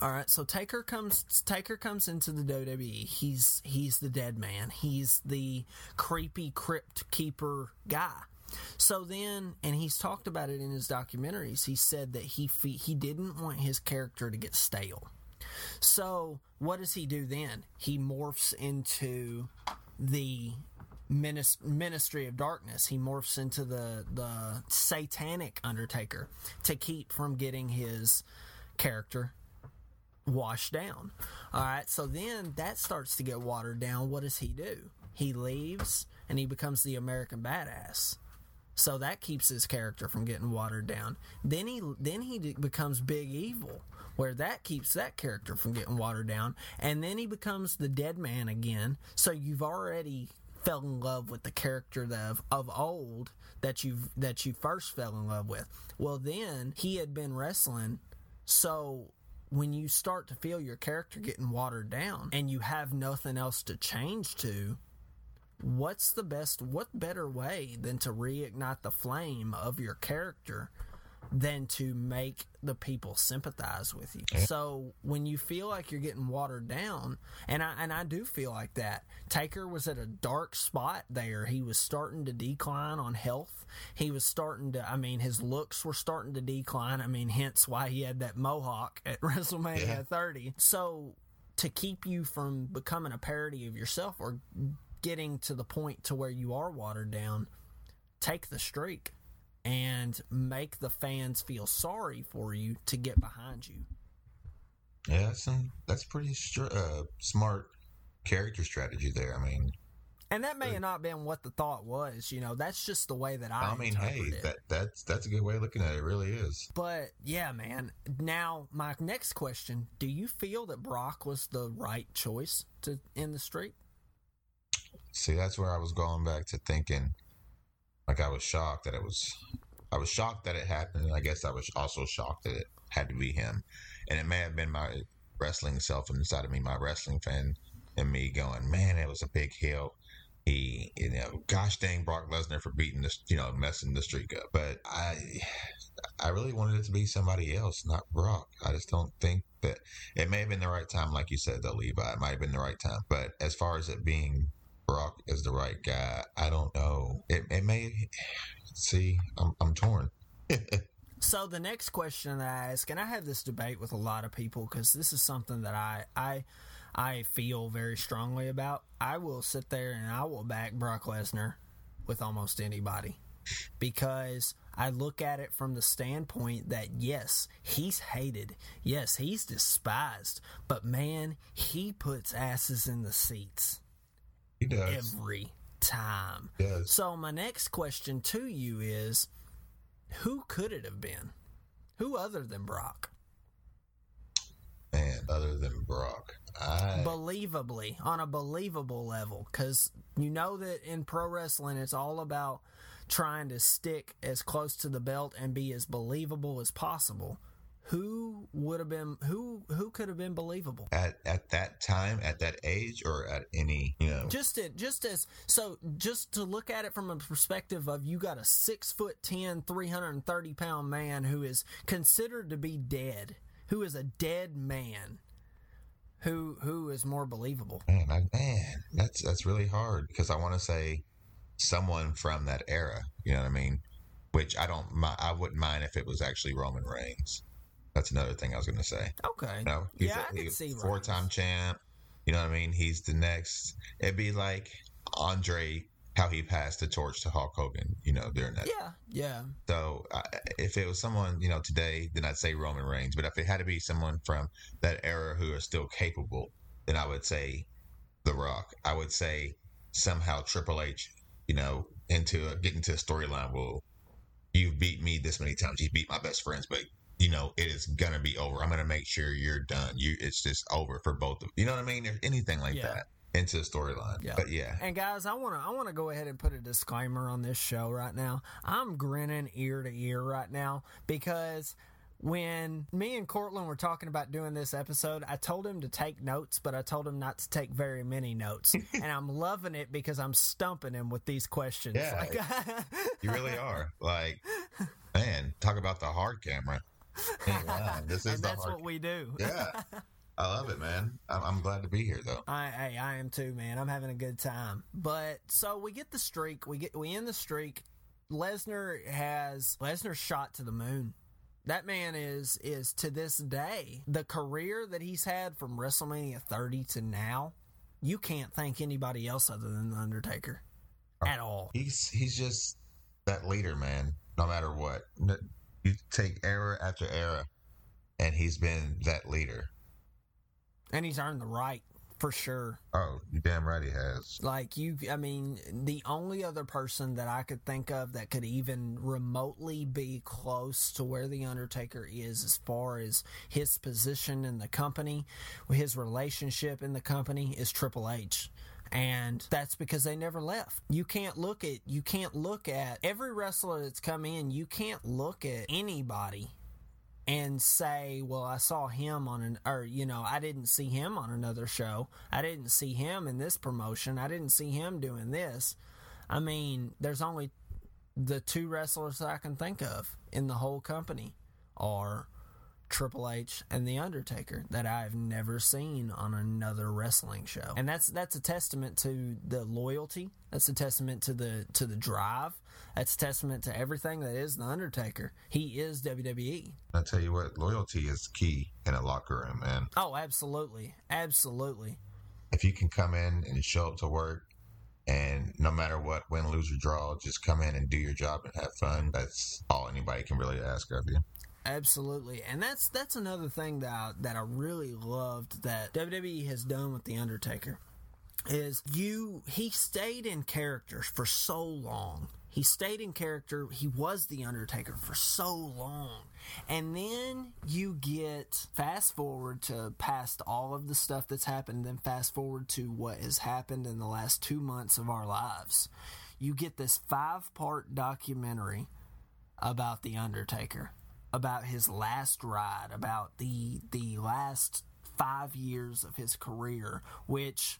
Speaker 1: All right, so Taker comes Taker comes into the WWE. He's he's the dead man. He's the creepy crypt keeper guy. So then, and he's talked about it in his documentaries. He said that he he didn't want his character to get stale. So what does he do then? He morphs into the minis- ministry of darkness. He morphs into the the satanic Undertaker to keep from getting his character washed down. All right, so then that starts to get watered down. What does he do? He leaves and he becomes the American badass. So that keeps his character from getting watered down. Then he then he becomes Big Evil, where that keeps that character from getting watered down. And then he becomes the Dead Man again. So you've already fell in love with the character of of old that you that you first fell in love with. Well, then he had been wrestling, so when you start to feel your character getting watered down and you have nothing else to change to, what's the best what better way than to reignite the flame of your character than to make the people sympathize with you. So when you feel like you're getting watered down, and I and I do feel like that. Taker was at a dark spot there. He was starting to decline on health. He was starting to I mean his looks were starting to decline. I mean hence why he had that mohawk at WrestleMania
Speaker 2: Yeah.
Speaker 1: 30. So to keep you from becoming a parody of yourself or getting to the point to where you are watered down take the streak and make the fans feel sorry for you to get behind you.
Speaker 2: Yeah, that's some that's pretty str- uh, smart character strategy there. I mean,
Speaker 1: And that may have not been what the thought was, you know. That's just the way that I.
Speaker 2: I, mean, hey,
Speaker 1: it.
Speaker 2: that that's that's a good way of looking at it. It really is.
Speaker 1: But yeah, man. Now, my next question: Do you feel that Brock was the right choice to end the streak?
Speaker 2: See, that's where I was going back to thinking. Like I was shocked that it was. I was shocked that it happened. and I guess I was also shocked that it had to be him, and it may have been my wrestling self inside of me, my wrestling fan, and me going, "Man, it was a big hill." He, you know, gosh dang Brock Lesnar for beating this, you know, messing the streak up. But I, I really wanted it to be somebody else, not Brock. I just don't think that it may have been the right time, like you said, though, Levi. It might have been the right time. But as far as it being Brock is the right guy, I don't know. It, it may. See, I'm, I'm torn.
Speaker 1: So the next question that I ask, and I have this debate with a lot of people because this is something that I I I feel very strongly about. I will sit there and I will back Brock Lesnar with almost anybody because I look at it from the standpoint that yes, he's hated, yes, he's despised, but man, he puts asses in the seats
Speaker 2: He does.
Speaker 1: every time.
Speaker 2: Does.
Speaker 1: So my next question to you is who could it have been? Who other than Brock?
Speaker 2: Man, other than Brock, I
Speaker 1: Believably, on a believable level cuz you know that in pro wrestling it's all about trying to stick as close to the belt and be as believable as possible. Who would have been who who could have been believable?
Speaker 2: at at that time, at that age, or at any, you know,
Speaker 1: just it just as so just to look at it from a perspective of you got a six foot 10 330 pound man who is considered to be dead who is a dead man who who is more believable
Speaker 2: man, I, man, that's that's really hard because I want to say someone from that era. You know what I mean? Which I don't. I wouldn't mind if it was actually Roman Reigns. That's another thing I was going to say.
Speaker 1: okay
Speaker 2: No,
Speaker 1: yeah i could see
Speaker 2: four-time champ. You know what I mean? He's the next. It'd be like Andre, how he passed the torch to Hulk Hogan. You know, during that.
Speaker 1: yeah yeah
Speaker 2: So uh, if it was someone you know today, then I'd say Roman Reigns. But if it had to be someone from that era who is still capable, then I would say The Rock. I would say somehow Triple H. You know, into a, get into a storyline. Well, you've beat me this many times. You beat my best friends, but you know it is gonna be over. I'm gonna make sure you're done. You, it's just over for both of you. know what I mean? Or anything like
Speaker 1: Yeah.
Speaker 2: that into the storyline.
Speaker 1: Yeah.
Speaker 2: But yeah,
Speaker 1: And guys, I want to I want to go ahead and put a disclaimer on this show right now. I'm grinning ear to ear right now because when me and Cortland were talking about doing this episode, I told him to take notes, but I told him not to take very many notes. and I'm loving it because I'm stumping him with these questions.
Speaker 2: Yeah.
Speaker 1: Like-
Speaker 2: you really are. Like, man, talk about the hard camera. Lying. This is
Speaker 1: and that's
Speaker 2: hard
Speaker 1: what we do.
Speaker 2: Yeah. I love it, man. I'm, I'm glad to be here, though.
Speaker 1: I, hey, I am too, man. I'm having a good time. But so we get the streak. We get we end the streak. Lesnar has Lesnar shot to the moon. That man is is to this day the career that he's had from WrestleMania 30 to now. You can't thank anybody else other than the Undertaker uh, at all.
Speaker 2: He's he's just that leader, man. No matter what, you take era after era, and he's been that leader.
Speaker 1: And he's earned the right for sure.
Speaker 2: Oh, you damn right he has.
Speaker 1: Like you, I mean, the only other person that I could think of that could even remotely be close to where the Undertaker is, as far as his position in the company, his relationship in the company, is Triple H. And that's because they never left. You can't look at you can't look at every wrestler that's come in. You can't look at anybody and say, well, I saw him on an, or, you know, I didn't see him on another show. I didn't see him in this promotion. I didn't see him doing this. I mean, there's only the two wrestlers that I can think of in the whole company are Triple H and The Undertaker that I've never seen on another wrestling show. And that's that's a testament to the loyalty. That's a testament to the to the drive. That's a testament to everything that is The Undertaker. He is. WWE.
Speaker 2: I tell you what, loyalty is key in a locker room, man.
Speaker 1: Oh, absolutely. Absolutely.
Speaker 2: If you can come in and show up to work And no matter what, win, lose, or draw, just come in and do your job and have fun. That's all anybody can really ask of you.
Speaker 1: Absolutely, and that's that's another thing that I, that I really loved that WWE has done with the Undertaker is you he stayed in character for so long. He stayed in character. He was the Undertaker for so long. And then you get fast forward to past all of the stuff that's happened, then fast forward to what has happened in the last two months of our lives. You get this five part documentary about the Undertaker, about his last ride, about the the last five years of his career, which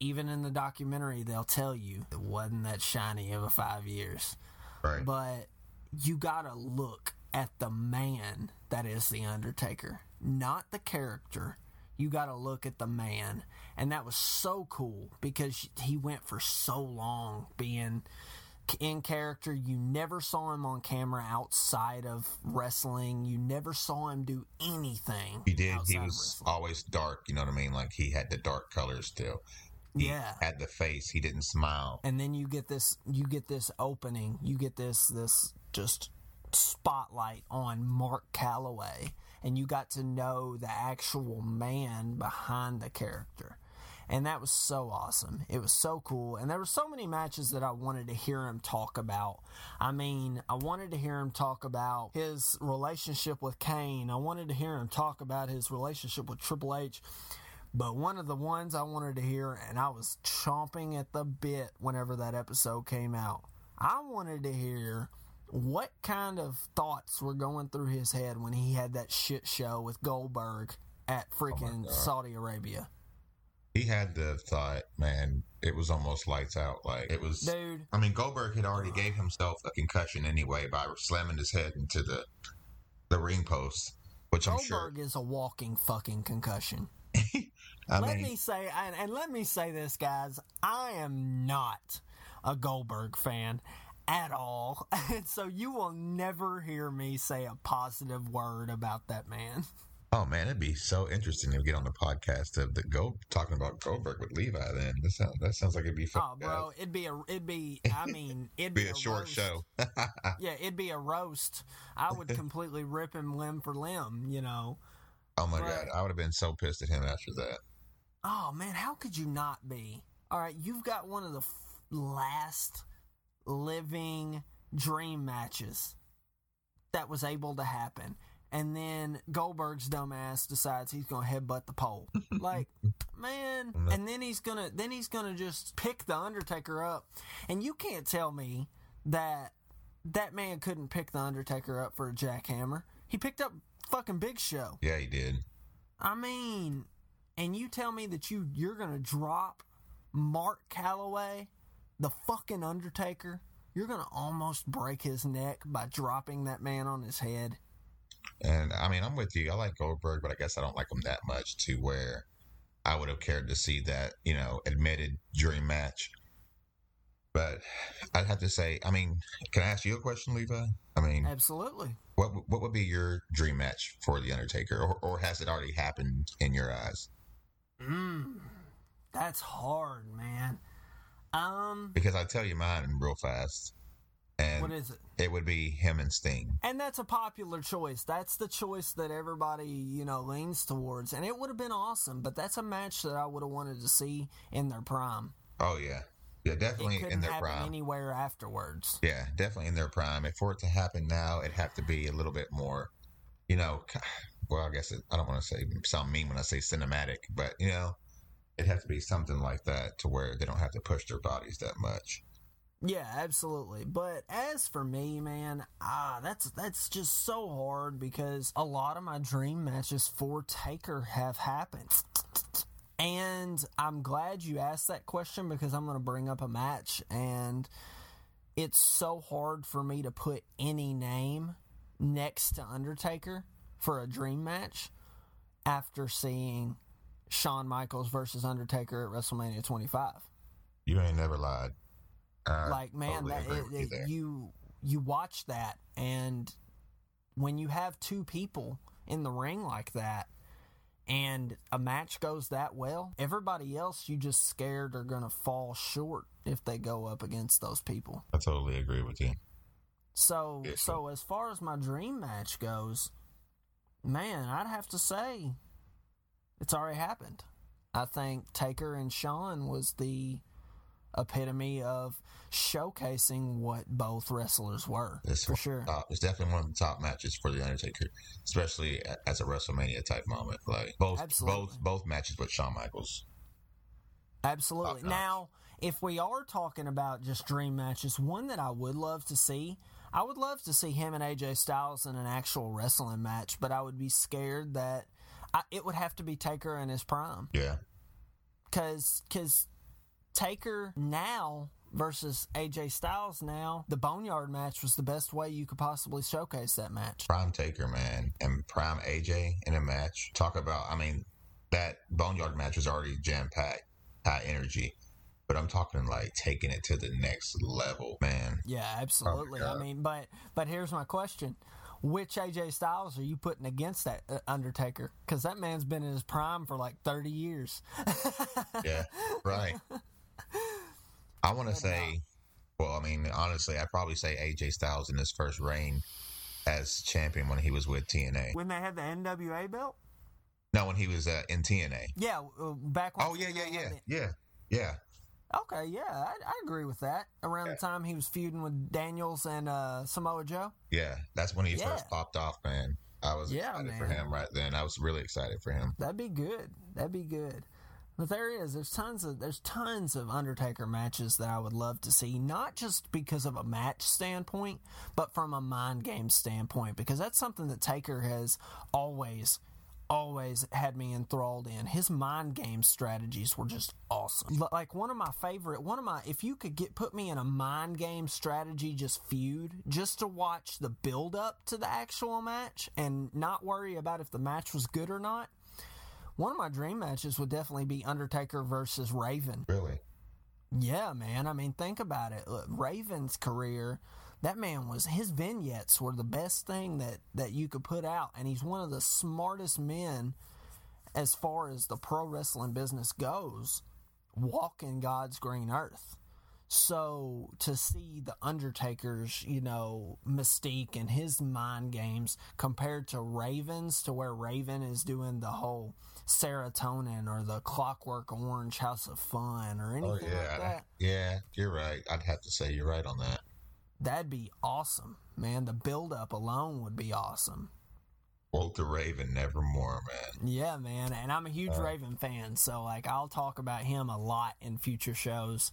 Speaker 1: even in the documentary they'll tell you it wasn't that shiny of a five years.
Speaker 2: Right.
Speaker 1: But you gotta look at the man that is the Undertaker, not the character. You gotta look at the man. And that was so cool because he went for so long being in character. You never saw him on camera outside of wrestling. You never saw him do anything.
Speaker 2: He did. He was always dark. You know what I mean? Like he had the dark colors still. He
Speaker 1: Yeah.
Speaker 2: Had the face. He didn't smile.
Speaker 1: and then you get this you get this opening you get this this just spotlight on mark calaway and you got to know the actual man behind the character and that was so awesome. It was so cool. And there were so many matches that i wanted to hear him talk about. I mean i wanted to hear him talk about his relationship with kane. I wanted to hear him talk about his relationship with triple h. But one of the ones I wanted to hear, and I was chomping at the bit whenever that episode came out, I wanted to hear what kind of thoughts were going through his head when he had that shit show with Goldberg at oh freaking
Speaker 2: God.
Speaker 1: Saudi Arabia.
Speaker 2: He had the thought, man, it was almost lights out. Like it was.
Speaker 1: Dude,
Speaker 2: I mean, Goldberg had already gave himself a concussion anyway by slamming his head into the the ring post, which I'm sure
Speaker 1: Goldberg is a walking fucking concussion. Let
Speaker 2: mean,
Speaker 1: me say, and, and let me say this, guys. I am not a Goldberg fan at all. And so you will never hear me say a positive word about that man.
Speaker 2: oh man, it'd be so interesting to get on the podcast of the go talking about Goldberg with Levi. Then that sounds that sounds like it'd be fun.
Speaker 1: Oh, bro, it'd be a, it'd be, I mean, it'd
Speaker 2: Be
Speaker 1: be,
Speaker 2: a short
Speaker 1: roast.
Speaker 2: show.
Speaker 1: Yeah, it'd be a roast. I would completely rip him limb for limb, you know.
Speaker 2: Oh my
Speaker 1: Right.
Speaker 2: god, I would have been so pissed at him after that.
Speaker 1: Oh man, how could you not be? All right, you've got one of the f- last living dream matches that was able to happen. And then Goldberg's dumbass decides he's gonna headbutt the pole. Like, man, and then he's gonna then he's gonna just pick the Undertaker up. And you can't tell me that that man couldn't pick the Undertaker up for a jackhammer. He picked up fucking Big Show.
Speaker 2: Yeah, he did.
Speaker 1: I mean, and you tell me that you you're gonna drop Mark Calaway, the fucking Undertaker. You're gonna almost break his neck by dropping that man on his head.
Speaker 2: And I mean, I'm with you. I like Goldberg, but I guess I don't like him that much to where I would have cared to see that, you know, admitted dream match. But I'd have to say, I mean, can I ask you a question, Levi? I mean,
Speaker 1: Absolutely.
Speaker 2: what what would be your dream match for the Undertaker, or, or has it already happened in your eyes?
Speaker 1: Mm, that's hard, man. Um,
Speaker 2: Because I tell you mine real fast, and
Speaker 1: what is it?
Speaker 2: it would be him and Sting.
Speaker 1: And that's a popular choice. That's the choice that everybody, you know, leans towards. And it would have been awesome, but that's a match that I would have wanted to see in their prime.
Speaker 2: Oh yeah, yeah,
Speaker 1: It
Speaker 2: definitely in their prime.
Speaker 1: anywhere afterwards.
Speaker 2: Yeah, definitely in their prime. If for it to happen now, it'd have to be a little bit more, you know. Well, I guess it, I don't want to say sound mean when I say cinematic, but you know, it'd have to be something like that to where they don't have to push their bodies that much.
Speaker 1: Yeah, absolutely. But as for me, man, ah, that's that's just so hard because a lot of my dream matches for Taker have happened. And I'm glad you asked that question because I'm going to bring up a match and it's so hard for me to put any name next to Undertaker for a dream match after seeing Shawn Michaels versus Undertaker at WrestleMania 25
Speaker 2: You ain't never lied. I
Speaker 1: like man
Speaker 2: totally
Speaker 1: that it,
Speaker 2: you
Speaker 1: it- you you watch that and when you have two people in the ring like that and a match goes that well, everybody else you just scared are going to fall short if they go up against those people.
Speaker 2: I totally agree with you.
Speaker 1: So,
Speaker 2: Yeah.
Speaker 1: so as far as my dream match goes, man, I'd have to say it's already happened. I think Taker and Shawn was the epitome of showcasing what both wrestlers were
Speaker 2: It's
Speaker 1: for sure.
Speaker 2: Top. It's definitely one of the top matches for the Undertaker, especially as a WrestleMania type moment. Like both,
Speaker 1: Absolutely.
Speaker 2: both, both matches with Shawn Michaels.
Speaker 1: Absolutely.
Speaker 2: Top notch.
Speaker 1: Now, if we are talking about just dream matches, one that I would love to see, I would love to see him and AJ Styles in an actual wrestling match, but I would be scared that I, it would have to be Taker in his prime.
Speaker 2: Yeah,
Speaker 1: because because Taker now versus AJ Styles now, the Boneyard match was the best way you could possibly showcase that match.
Speaker 2: Prime Taker, man, and Prime AJ in a match. Talk about, I mean, that Boneyard match was already jam packed, high energy. But I'm talking like taking it to the next level, man.
Speaker 1: Yeah, absolutely. I mean, but but here's my question: Which AJ Styles are you putting against that uh, Undertaker? Because that man's been in his prime for like 30 years.
Speaker 2: Yeah, right. I want to say, well, I mean, honestly, I'd probably say AJ Styles in his first reign as champion when he was with TNA.
Speaker 1: when they had the NWA belt.
Speaker 2: No, when he was uh, in TNA.
Speaker 1: Yeah, uh, back. When
Speaker 2: Oh yeah, yeah, yeah, yeah, yeah.
Speaker 1: Okay, yeah, I, I agree with that. Around the time he was feuding with Daniels and uh, Samoa Joe.
Speaker 2: Yeah, that's when he
Speaker 1: Yeah.
Speaker 2: first popped off, man. I was
Speaker 1: Yeah,
Speaker 2: excited for him right then. I was really excited for him.
Speaker 1: That'd be good. That'd be good. But there is. There's tons of there's tons of Undertaker matches that I would love to see, not just because of a match standpoint, but from a mind game standpoint, because that's something that Taker has always always had me enthralled in. His mind game strategies were just awesome. Like one of my favorite, one of my if you could get put me in a mind game strategy just feud just to watch the build up to the actual match and not worry about if the match was good or not. One of my dream matches would definitely be Undertaker versus Raven.
Speaker 2: Really?
Speaker 1: Yeah, man. I mean, think about it. Look, Raven's career, that man was his vignettes were the best thing that that you could put out, and he's one of the smartest men as far as the pro wrestling business goes. Walking God's green earth. So to see the Undertaker's, you know, mystique and his mind games compared to Raven's, to where Raven is doing the whole serotonin or the Clockwork Orange House of Fun or
Speaker 2: Oh
Speaker 1: anything like that.
Speaker 2: yeah. You're right. I'd have to say you're right on that.
Speaker 1: That'd be awesome, man. The build up alone would be awesome.
Speaker 2: Walter Raven, nevermore, man.
Speaker 1: Yeah, man. And I'm a huge uh, Raven fan, so like I'll talk about him a lot in future shows.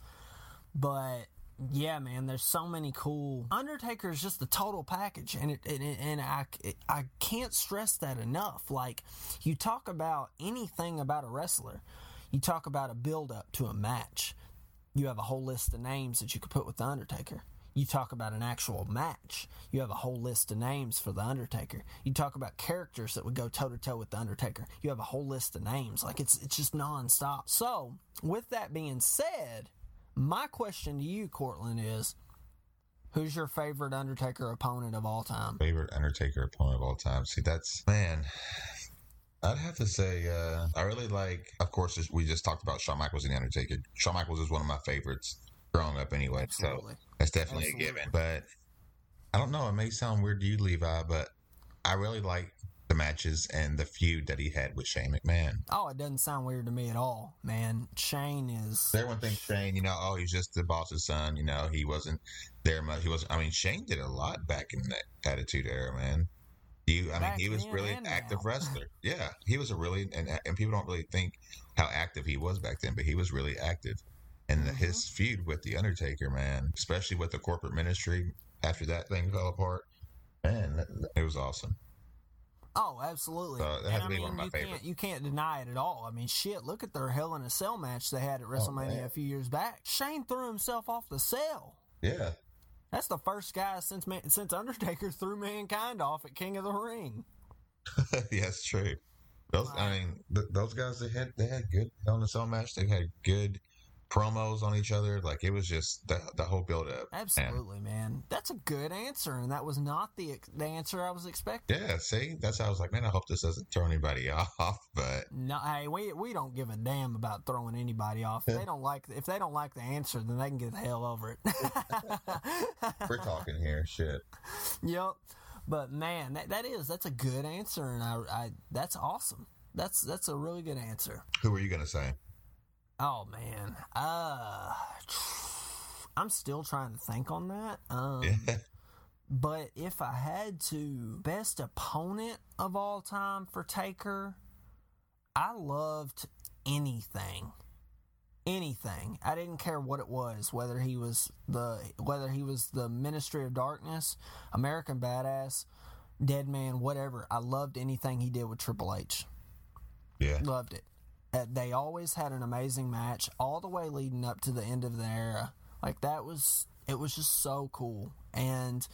Speaker 1: But yeah, man, there's so many cool. Undertaker is just the total package, and it, and, and I it, I can't stress that enough. Like you talk about anything about a wrestler, you talk about a build up to a match. You have a whole list of names that you could put with the Undertaker. You talk about an actual match. You have a whole list of names for the Undertaker. You talk about characters that would go toe to toe with the Undertaker. You have a whole list of names. Like it's it's just nonstop. So, with that being said, my question to you, Cortland, is who's your favorite Undertaker opponent of all time?
Speaker 2: Favorite Undertaker opponent of all time. See, that's man. I'd have to say, uh, I really like. Of course, we just talked about Shawn Michaels and the Undertaker. Shawn Michaels is one of my favorites growing up, anyway.
Speaker 1: Absolutely.
Speaker 2: So that's definitely
Speaker 1: Absolutely.
Speaker 2: a given. But I don't know. It may sound weird to you, Levi, but I really like the matches and the feud that he had with Shane McMahon.
Speaker 1: Oh, it doesn't sound weird to me at all, man. Shane is
Speaker 2: Everyone thinks Shane, you know, oh, he's just the boss's son. You know, he wasn't there much. He was. I mean, Shane did a lot back in that Attitude Era, man. You, I
Speaker 1: Back
Speaker 2: mean, he was really an active
Speaker 1: now.
Speaker 2: wrestler. Yeah, he was a really and and people don't really think how active he was back then, but he was really active. And
Speaker 1: Mm-hmm.
Speaker 2: his feud with the Undertaker, man, especially with the corporate ministry after that thing fell apart, man, it was awesome.
Speaker 1: Oh, absolutely.
Speaker 2: So, that has
Speaker 1: I
Speaker 2: to be
Speaker 1: mean,
Speaker 2: one of my
Speaker 1: you
Speaker 2: favorites.
Speaker 1: Can't, you can't deny it at all. I mean, shit, look at their Hell in a Cell match they had at oh, WrestleMania
Speaker 2: Oh,
Speaker 1: a few years back. Shane threw himself off the cell.
Speaker 2: Yeah,
Speaker 1: That's the first guy since man, since Undertaker threw mankind off at King of the Ring.
Speaker 2: yeah, it's true. Those, I mean, th- those guys they had they had good hell in a cell match. They had good promos on each other. Like it was just the the whole build up.
Speaker 1: Absolutely, man. That's a good answer, and that was not the the answer I was expecting.
Speaker 2: Yeah, see, that's how I was like, man, I hope this doesn't throw anybody off. But
Speaker 1: No, hey, we we don't give a damn about throwing anybody off. If they don't like if they don't like the answer, then they can get the hell over it.
Speaker 2: we're talking here, shit.
Speaker 1: Yep. But man, that, that is that's a good answer, and I, I that's awesome. That's that's a really good answer.
Speaker 2: Who are you gonna say?
Speaker 1: Oh man, uh, I'm still trying to think on that. Um, But if I had to, best opponent of all time for Taker, I loved anything. Anything. I didn't care what it was, whether he was the whether he was the Ministry of Darkness, American Badass, Dead Man, whatever. I loved anything he did with Triple H.
Speaker 2: Yeah.
Speaker 1: Loved it. They always had an amazing match all the way leading up to the end of the era. Like that was it was just so cool. And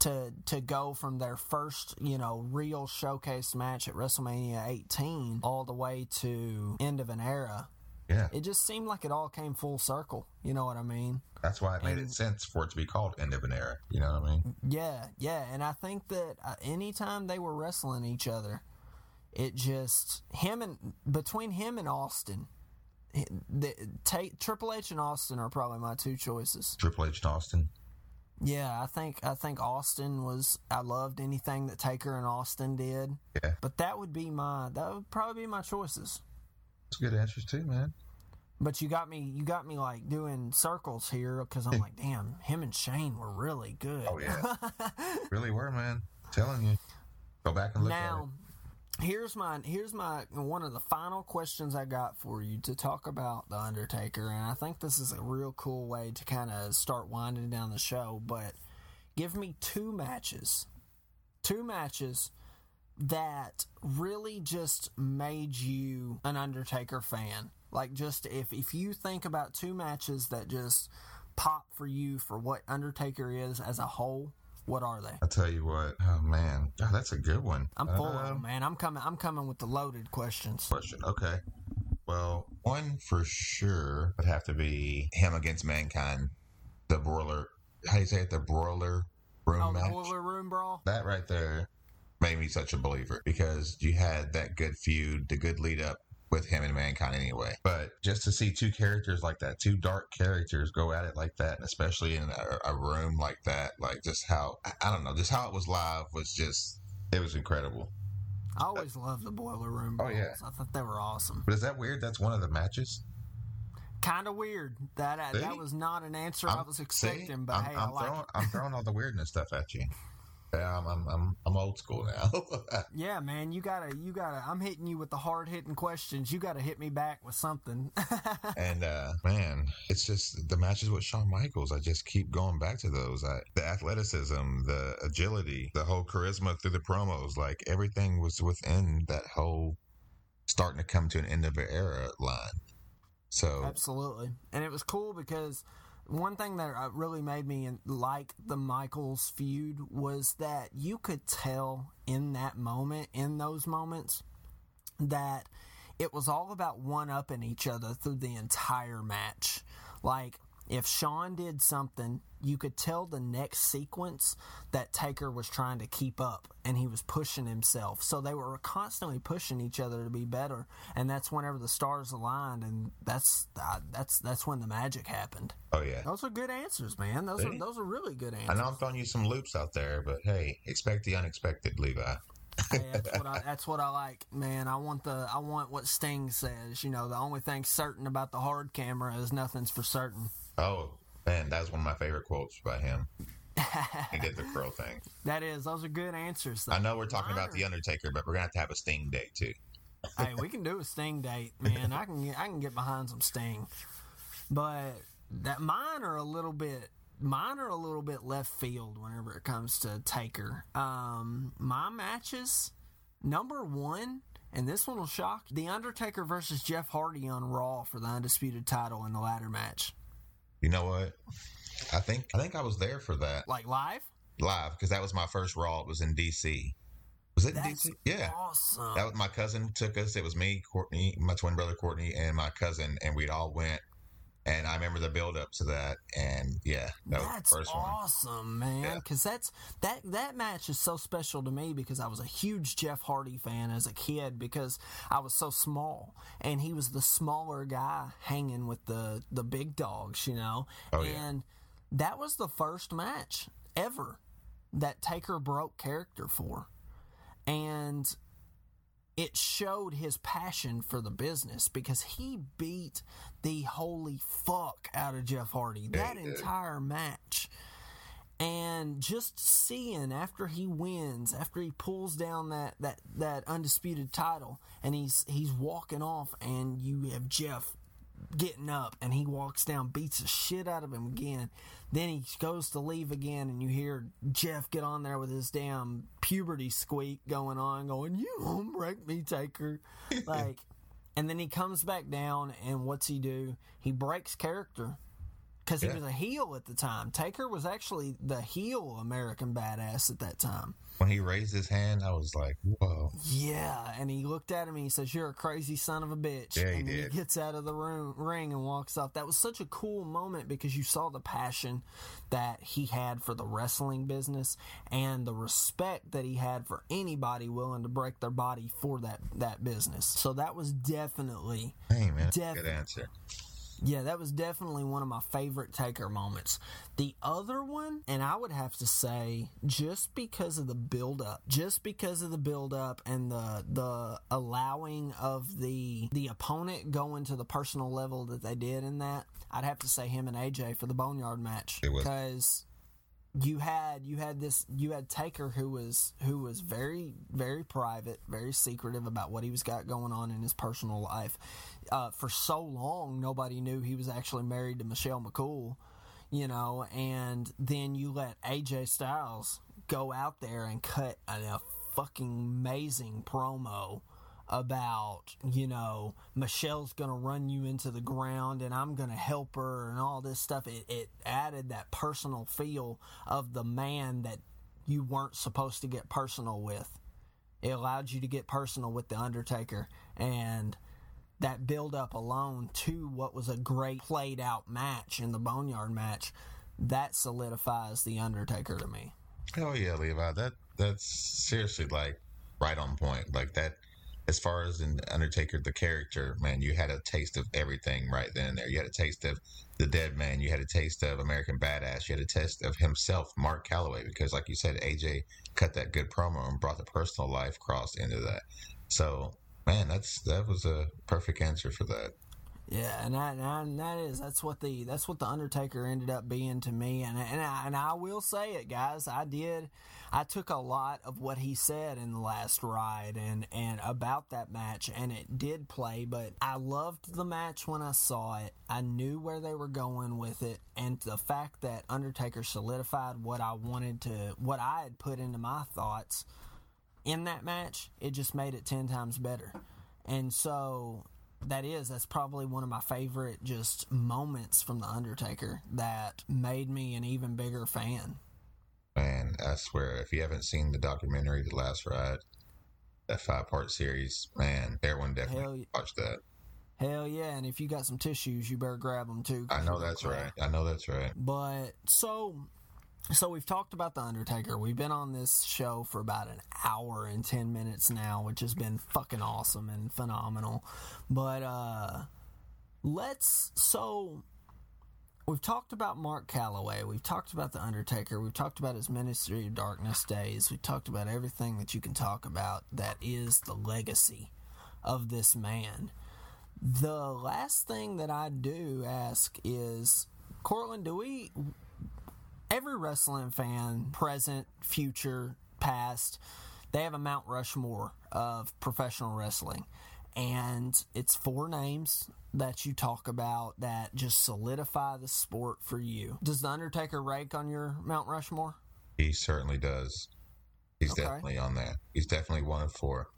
Speaker 1: to to go from their first, you know, real showcase match at WrestleMania 18 all the way to end of an era.
Speaker 2: Yeah.
Speaker 1: It just seemed like it all came full circle. You know what I mean?
Speaker 2: That's why it made it sense for it to be called End of an Era. You know what I mean?
Speaker 1: Yeah, yeah, and I think that uh, anytime they were wrestling each other, it just him and between him and Austin, the, take Triple H and Austin are probably my two choices.
Speaker 2: Triple H and Austin.
Speaker 1: Yeah, I think I think Austin was I loved anything that Taker and Austin did,
Speaker 2: Yeah.
Speaker 1: but that would be my that would probably be my choices.
Speaker 2: That's good answers too, man.
Speaker 1: But you got me you got me like doing circles here because I'm like, damn, him and Shane were really good.
Speaker 2: Oh yeah. really were, man. telling you. Go back and look
Speaker 1: now here's my here's my one of the final questions i got for you to talk about the undertaker and i think this is a real cool way to kind of start winding down the show but give me two matches two matches that really just made you an undertaker fan. Like just if if you think about two matches that just pop for you for what undertaker is as a whole what are they.
Speaker 2: I tell you what. Oh man. God, that's a good one.
Speaker 1: I'm full of
Speaker 2: uh,
Speaker 1: them, man. I'm coming. I'm coming with the loaded questions.
Speaker 2: question. Okay. Well, one for sure would have to be him against mankind. The broiler. How do you say it? The broiler room
Speaker 1: Oh,
Speaker 2: match.
Speaker 1: Broiler room brawl.
Speaker 2: That right there made me such a believer because you had that good feud, the good lead up with him and mankind anyway. But just to see two characters like that, two dark characters go at it like that, and especially in a, a room like that, like just how I- I don't know, just how it was live was just it was incredible.
Speaker 1: I always loved the boiler room.
Speaker 2: Oh, yeah.
Speaker 1: I thought they were awesome.
Speaker 2: But is that weird? That's one of the matches.
Speaker 1: Kind of weird. That uh, that was not an answer i
Speaker 2: I'm-
Speaker 1: was
Speaker 2: see?
Speaker 1: expecting, but
Speaker 2: I'm,
Speaker 1: hey,
Speaker 2: I'm
Speaker 1: I like.
Speaker 2: I'm throwing all the weirdness stuff at you. Yeah, I'm I'm I'm, I'm old school now.
Speaker 1: Yeah, man, you gotta, you gotta. I'm hitting you with the hard hitting questions. You gotta hit me back with something.
Speaker 2: And uh, man, it's just the matches with Shawn Michaels. I just keep going back to those. I, the athleticism, the agility, the whole charisma through the promos, like everything was within that whole starting to come to an end of an era line. So
Speaker 1: Absolutely. And it was cool because one thing that uh, really made me like the Michaels feud was that you could tell in that moment, in those moments, that it was all about one upping each other through the entire match. Like, if Shawn did something, you could tell the next sequence that Taker was trying to keep up and he was pushing himself. So they were constantly pushing each other to be better, and that's whenever the stars aligned, and that's uh, that's that's when the magic happened.
Speaker 2: oh yeah,
Speaker 1: Those are good answers, man. Those are those are really good answers.
Speaker 2: I know I'm throwing you some loops out there, but hey, expect the unexpected, Levi.
Speaker 1: Hey, that's what I that's what I like, man. I want the I want what Sting says. You know, the only thing certain about the hard camera is nothing's for certain.
Speaker 2: Oh man, that's one of my favorite quotes by him. he did the crow thing.
Speaker 1: That is, those are good answers. Though.
Speaker 2: I know we're talking about the Undertaker, but we're gonna have to have a Sting day too.
Speaker 1: hey, we can do a Sting date, man. I can get, I can get behind some Sting, but that mine are a little bit mine are a little bit left field whenever it comes to Taker. Um, my matches, number one. And this one will shock The Undertaker versus Jeff Hardy on Raw for the undisputed title in the ladder match.
Speaker 2: You know what? I think I think I was there for that
Speaker 1: Like live?
Speaker 2: live because that was my first Raw. It was in DC. Was it in
Speaker 1: That's
Speaker 2: DC? Yeah.
Speaker 1: awesome.
Speaker 2: That was my cousin took us. It was me, Courtney, my twin brother Courtney, and my cousin, and we'd all went And I remember the build up to that, and yeah, that was
Speaker 1: That's
Speaker 2: first one.
Speaker 1: awesome, man.
Speaker 2: Yeah.
Speaker 1: Because that's that that match is so special to me because I was a huge Jeff Hardy fan as a kid because I was so small and he was the smaller guy hanging with the the big dogs, you know.
Speaker 2: Oh, yeah.
Speaker 1: and that was the first match ever that Taker broke character for, and it showed his passion for the business because he beat the holy fuck out of Jeff Hardy that entire match. And just seeing after he wins, after he pulls down that, that, that undisputed title, and he's he's walking off, and you have Jeff getting up, and he walks down, beats the shit out of him again. Then he goes to leave again, and you hear Jeff get on there with his damn puberty squeak going on, going, "You won't break me, Taker," like. And then he comes back down, and what's he do? He breaks character because he
Speaker 2: Yeah.
Speaker 1: was a heel at the time. Taker was actually the heel American badass at that time.
Speaker 2: When he raised his hand, I was like, "Whoa!"
Speaker 1: Yeah, and he looked at him and he says, "You're a crazy son of a bitch."
Speaker 2: Yeah, he
Speaker 1: and
Speaker 2: did.
Speaker 1: he gets out of the room, ring and walks off. That was such a cool moment because you saw the passion that he had for the wrestling business and the respect that he had for anybody willing to break their body for that that business. So that was definitely
Speaker 2: Hey man, a good answer.
Speaker 1: Yeah, that was definitely one of my favorite Taker moments. The other one, and I would have to say, just because of the build up, just because of the build up and the the allowing of the the opponent going to the personal level that they did in that, I'd have to say him and AJ for the Boneyard match because you had you had this you had Taker who was who was very very private, very secretive about what he was got going on in his personal life. Uh, for so long, nobody knew he was actually married to Michelle McCool, you know. And then you let AJ Styles go out there and cut a, a fucking amazing promo about you know Michelle's gonna run you into the ground and I'm gonna help her and all this stuff. It, it added that personal feel of the man that you weren't supposed to get personal with. It allowed you to get personal with the Undertaker and that build up alone to what was a great played out match in the Boneyard match that solidifies the Undertaker to me.
Speaker 2: Oh yeah, Levi. That that's seriously like right on point. Like that. As far as an Undertaker, the character, man, you had a taste of everything right then and there. You had a taste of the Dead Man. You had a taste of American Badass. You had a taste of himself, Mark Calaway, because like you said, AJ cut that good promo and brought the personal life cross into that. So, man, that's that was a perfect answer for that.
Speaker 1: Yeah, and that, and that- is that's what the that's what the Undertaker ended up being to me, and and I, and I will say it, guys. I did, I took a lot of what he said in the last ride and and about that match, and it did play. But I loved the match when I saw it. I knew where they were going with it, and the fact that Undertaker solidified what I wanted to, what I had put into my thoughts in that match, it just made it 10 times better. And so that is that's probably one of my favorite just moments from the Undertaker that made me an even bigger fan.
Speaker 2: Man, I swear, if you haven't seen the documentary, The Last Ride, that five part series, man, everyone
Speaker 1: Hell
Speaker 2: definitely
Speaker 1: yeah.
Speaker 2: watch that.
Speaker 1: Hell yeah, and if you got some tissues, you better grab them too.
Speaker 2: I know that's right. I know that's right.
Speaker 1: But so so we've talked about the Undertaker. We've been on this show for about an hour and 10 minutes now, which has been fucking awesome and phenomenal. But uh let's so we've talked about Mark Calaway, we've talked about the Undertaker, we've talked about his Ministry of Darkness days, we've talked about everything that you can talk about that is the legacy of this man. The last thing that I do ask is, Cortland, do we, every wrestling fan, present, future, past, they have a Mount Rushmore of professional wrestling. And it's four names that you talk about that just solidify the sport for you. Does The Undertaker rank on your Mount Rushmore?
Speaker 2: He certainly does. He's
Speaker 1: Okay.
Speaker 2: definitely on there. He's definitely one of four.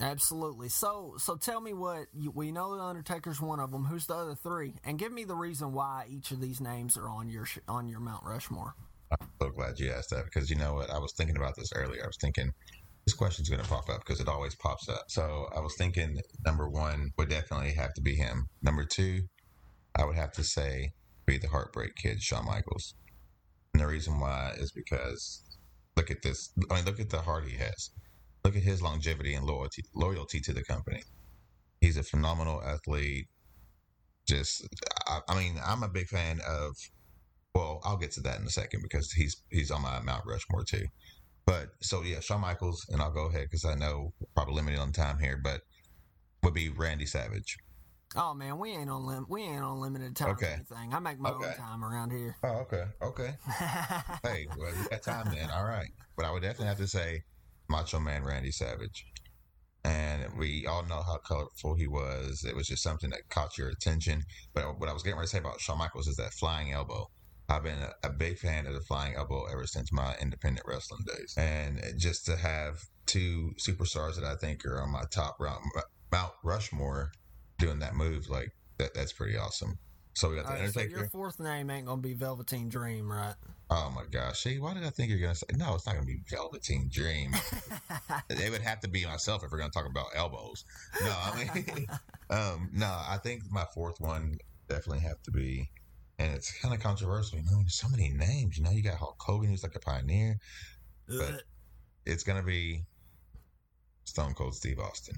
Speaker 1: Absolutely. So, so tell me what you, we know. The Undertaker's one of them. Who's the other three? And give me the reason why each of these names are on your on your Mount Rushmore.
Speaker 2: I'm so glad you asked that because you know what? I was thinking about this earlier. I was thinking this question's going to pop up because it always pops up. So I was thinking number one would definitely have to be him. Number two I would have to say be the Heartbreak Kid, Shawn Michaels. And the reason why is because look at this. I mean, look at the heart he has. Look at his longevity and loyalty loyalty to the company. He's a phenomenal athlete. Just, I, I mean, I'm a big fan of. Well, I'll get to that in a second because he's he's on my Mount Rushmore too. But so yeah, Shawn Michaels, and I'll go ahead because I know we're probably limited on time here, but would be Randy Savage.
Speaker 1: Oh man, we ain't on lim- we ain't on limited time
Speaker 2: Okay.
Speaker 1: anything. I make my
Speaker 2: Okay.
Speaker 1: own time around here.
Speaker 2: Oh, okay, okay. hey, well, we got time then. All right, but I would definitely have to say Macho Man Randy Savage, and we all know how colorful he was. It was just something that caught your attention. But what I was getting ready to say about Shawn Michaels is that flying elbow. I've been a, a big fan of the flying elbow ever since my independent wrestling days, and just to have two superstars that I think are on my top round, Mount Rushmore doing that move like that, that's pretty awesome. So we got the
Speaker 1: right, so your fourth name ain't gonna be Velveteen Dream, right?
Speaker 2: Oh my gosh! See, why did I think you're gonna say no? It's not gonna be Velveteen Dream. it would have to be myself if we're gonna talk about elbows. No, I mean, um, no. I think my fourth one definitely have to be, and it's kind of controversial. You know, there's so many names. You know, you got Hulk Hogan, who's like a pioneer. But- It's gonna be Stone Cold Steve Austin.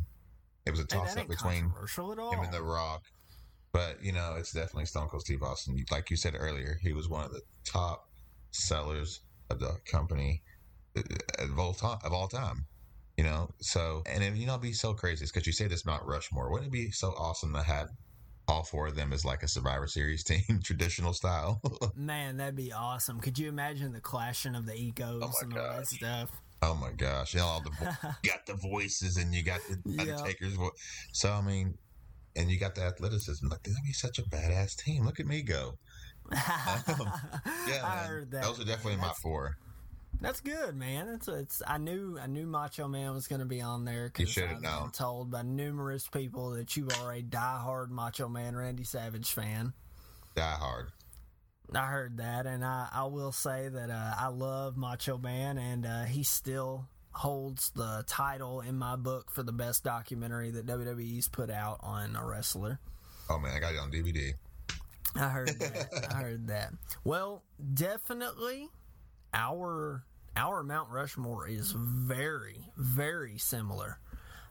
Speaker 2: It was a toss up between
Speaker 1: controversial at all.
Speaker 2: him and The Rock. But you know, it's definitely Stone Cold Steve Austin. Like you said earlier, he was one of the top sellers of the company uh, of all time. Of all time, you know. So, and if, you know, it'd be so crazy because you say this Mount Rushmore. Wouldn't it be so awesome to have all four of them as like a Survivor Series team, traditional style?
Speaker 1: Man, that'd be awesome. Could you imagine the clashing of the egos
Speaker 2: Oh
Speaker 1: and all that
Speaker 2: gosh.
Speaker 1: stuff?
Speaker 2: oh my gosh! You know, all the vo- got the voices and you got the
Speaker 1: Yeah.
Speaker 2: Undertaker's voice. So I mean. And you got the athleticism. Like that'd be such a badass team. Look at me go. Yeah,
Speaker 1: I heard that.
Speaker 2: Those are definitely my four.
Speaker 1: That's good, man. It's it's. I knew I knew Macho Man was going to be on there because I've
Speaker 2: known.
Speaker 1: been told by numerous people that you are a diehard Macho Man Randy Savage fan.
Speaker 2: Die Hard.
Speaker 1: I heard that, and I, I will say that uh, I love Macho Man, and uh, he still holds the title in my book for the best documentary that WWE's put out on a wrestler.
Speaker 2: Oh man, I got it on DVD.
Speaker 1: I heard that. I heard that. Well, definitely our our Mount Rushmore is very very similar.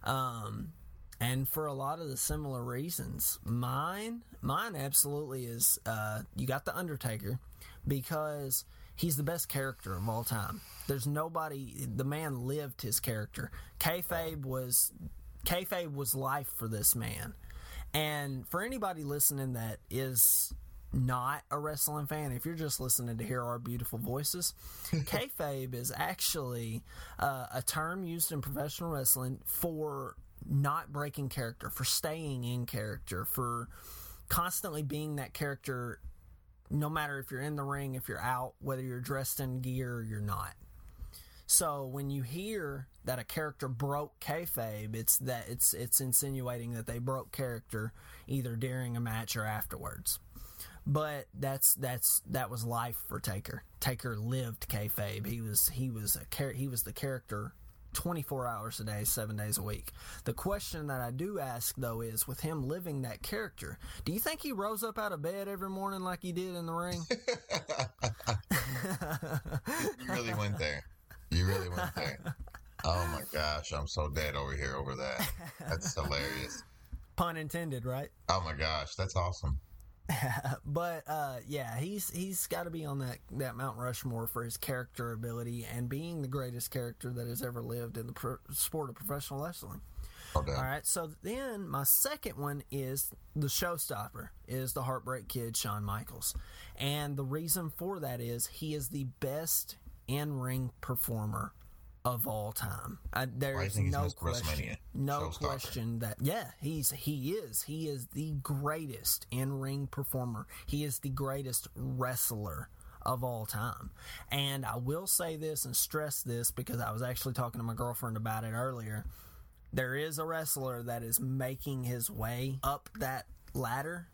Speaker 1: Um and for a lot of the similar reasons. Mine mine absolutely is uh you got the Undertaker because he's the best character of all time. There's nobody the man lived his character. Kayfabe was kayfabe was life for this man. And for anybody listening that is not a wrestling fan, if you're just listening to hear our beautiful voices, kayfabe is actually uh, a term used in professional wrestling for not breaking character, for staying in character, for constantly being that character, no matter if you're in the ring, if you're out, whether you're dressed in gear or you're not. So when you hear that a character broke kayfabe, it's that it's it's insinuating that they broke character either during a match or afterwards. But that's that's that was life for Taker. Taker lived kayfabe. He was he was a he was the character 24 hours a day, 7 days a week. The question that I do ask though is with him living that character, do you think he rose up out of bed every morning like he did in the ring?
Speaker 2: You really went there. You really went there. Oh my gosh, I'm so dead over here over that. That's hilarious.
Speaker 1: Pun intended, right?
Speaker 2: Oh my gosh, that's awesome.
Speaker 1: but uh, yeah, he's he's got to be on that that Mount Rushmore for his character ability and being the greatest character that has ever lived in the pro- sport of professional wrestling.
Speaker 2: No doubt.
Speaker 1: All right, so then my second one is the showstopper is the Heartbreak Kid Shawn Michaels, and the reason for that is he is the best in ring performer of all time. Uh, there's
Speaker 2: think he's
Speaker 1: no question, no question that yeah, he's he is he is the greatest in ring performer. He is the greatest wrestler of all time. And I will say this and stress this because I was actually talking to my girlfriend about it earlier there is a wrestler that is making his way up that ladder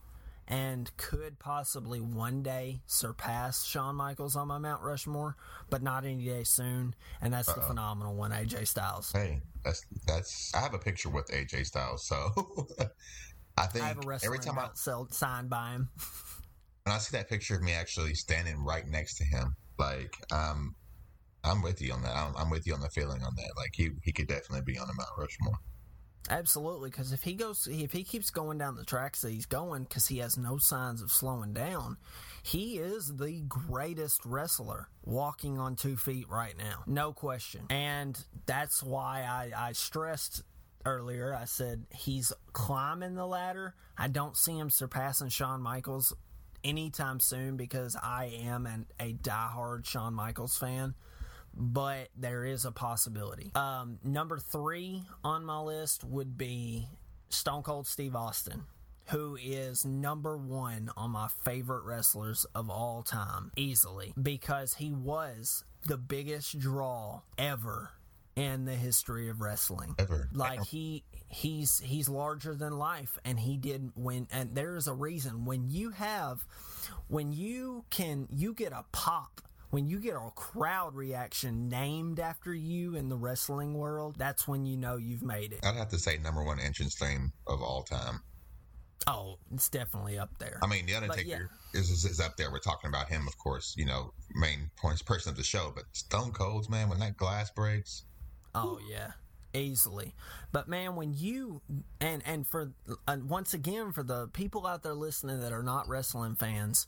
Speaker 1: and could possibly one day surpass Shawn Michaels on my Mount Rushmore, but not any day soon. And that's the phenomenal one, AJ Styles.
Speaker 2: Hey, that's that's. I have a picture with AJ Styles, so I think
Speaker 1: I have a
Speaker 2: every time I
Speaker 1: sell, signed by him.
Speaker 2: when I see that picture of me actually standing right next to him, like um, I'm with you on that. I'm, I'm with you on the feeling on that. Like he he could definitely be on the Mount Rushmore.
Speaker 1: Absolutely, because if he goes, if he keeps going down the tracks that he's going, because he has no signs of slowing down, he is the greatest wrestler walking on two feet right now, no question. And that's why I, I stressed earlier. I said he's climbing the ladder. I don't see him surpassing Shawn Michaels anytime soon because I am an, a diehard Shawn Michaels fan but there is a possibility. Um, number three on my list would be Stone Cold Steve Austin, who is number one on my favorite wrestlers of all time, easily, because he was the biggest draw ever in the history of wrestling.
Speaker 2: Ever.
Speaker 1: Like he he's he's larger than life and he did when and there is a reason when you have when you can you get a pop when you get a crowd reaction named after you in the wrestling world, that's when you know you've made it.
Speaker 2: I'd have to say number one entrance theme of all time.
Speaker 1: Oh, it's definitely up there.
Speaker 2: I mean, the Undertaker
Speaker 1: yeah.
Speaker 2: is, is is up there. We're talking about him, of course. You know, main points person of the show. But Stone Cold's man, when that glass breaks,
Speaker 1: Oh yeah, easily. But man, when you and and for uh, once again for the people out there listening that are not wrestling fans,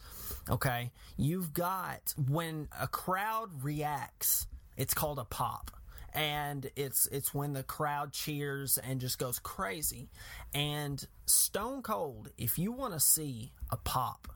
Speaker 1: okay, you've got when a crowd reacts, it's called a pop. And it's it's when the crowd cheers and just goes crazy. And Stone Cold, if you want to see a pop,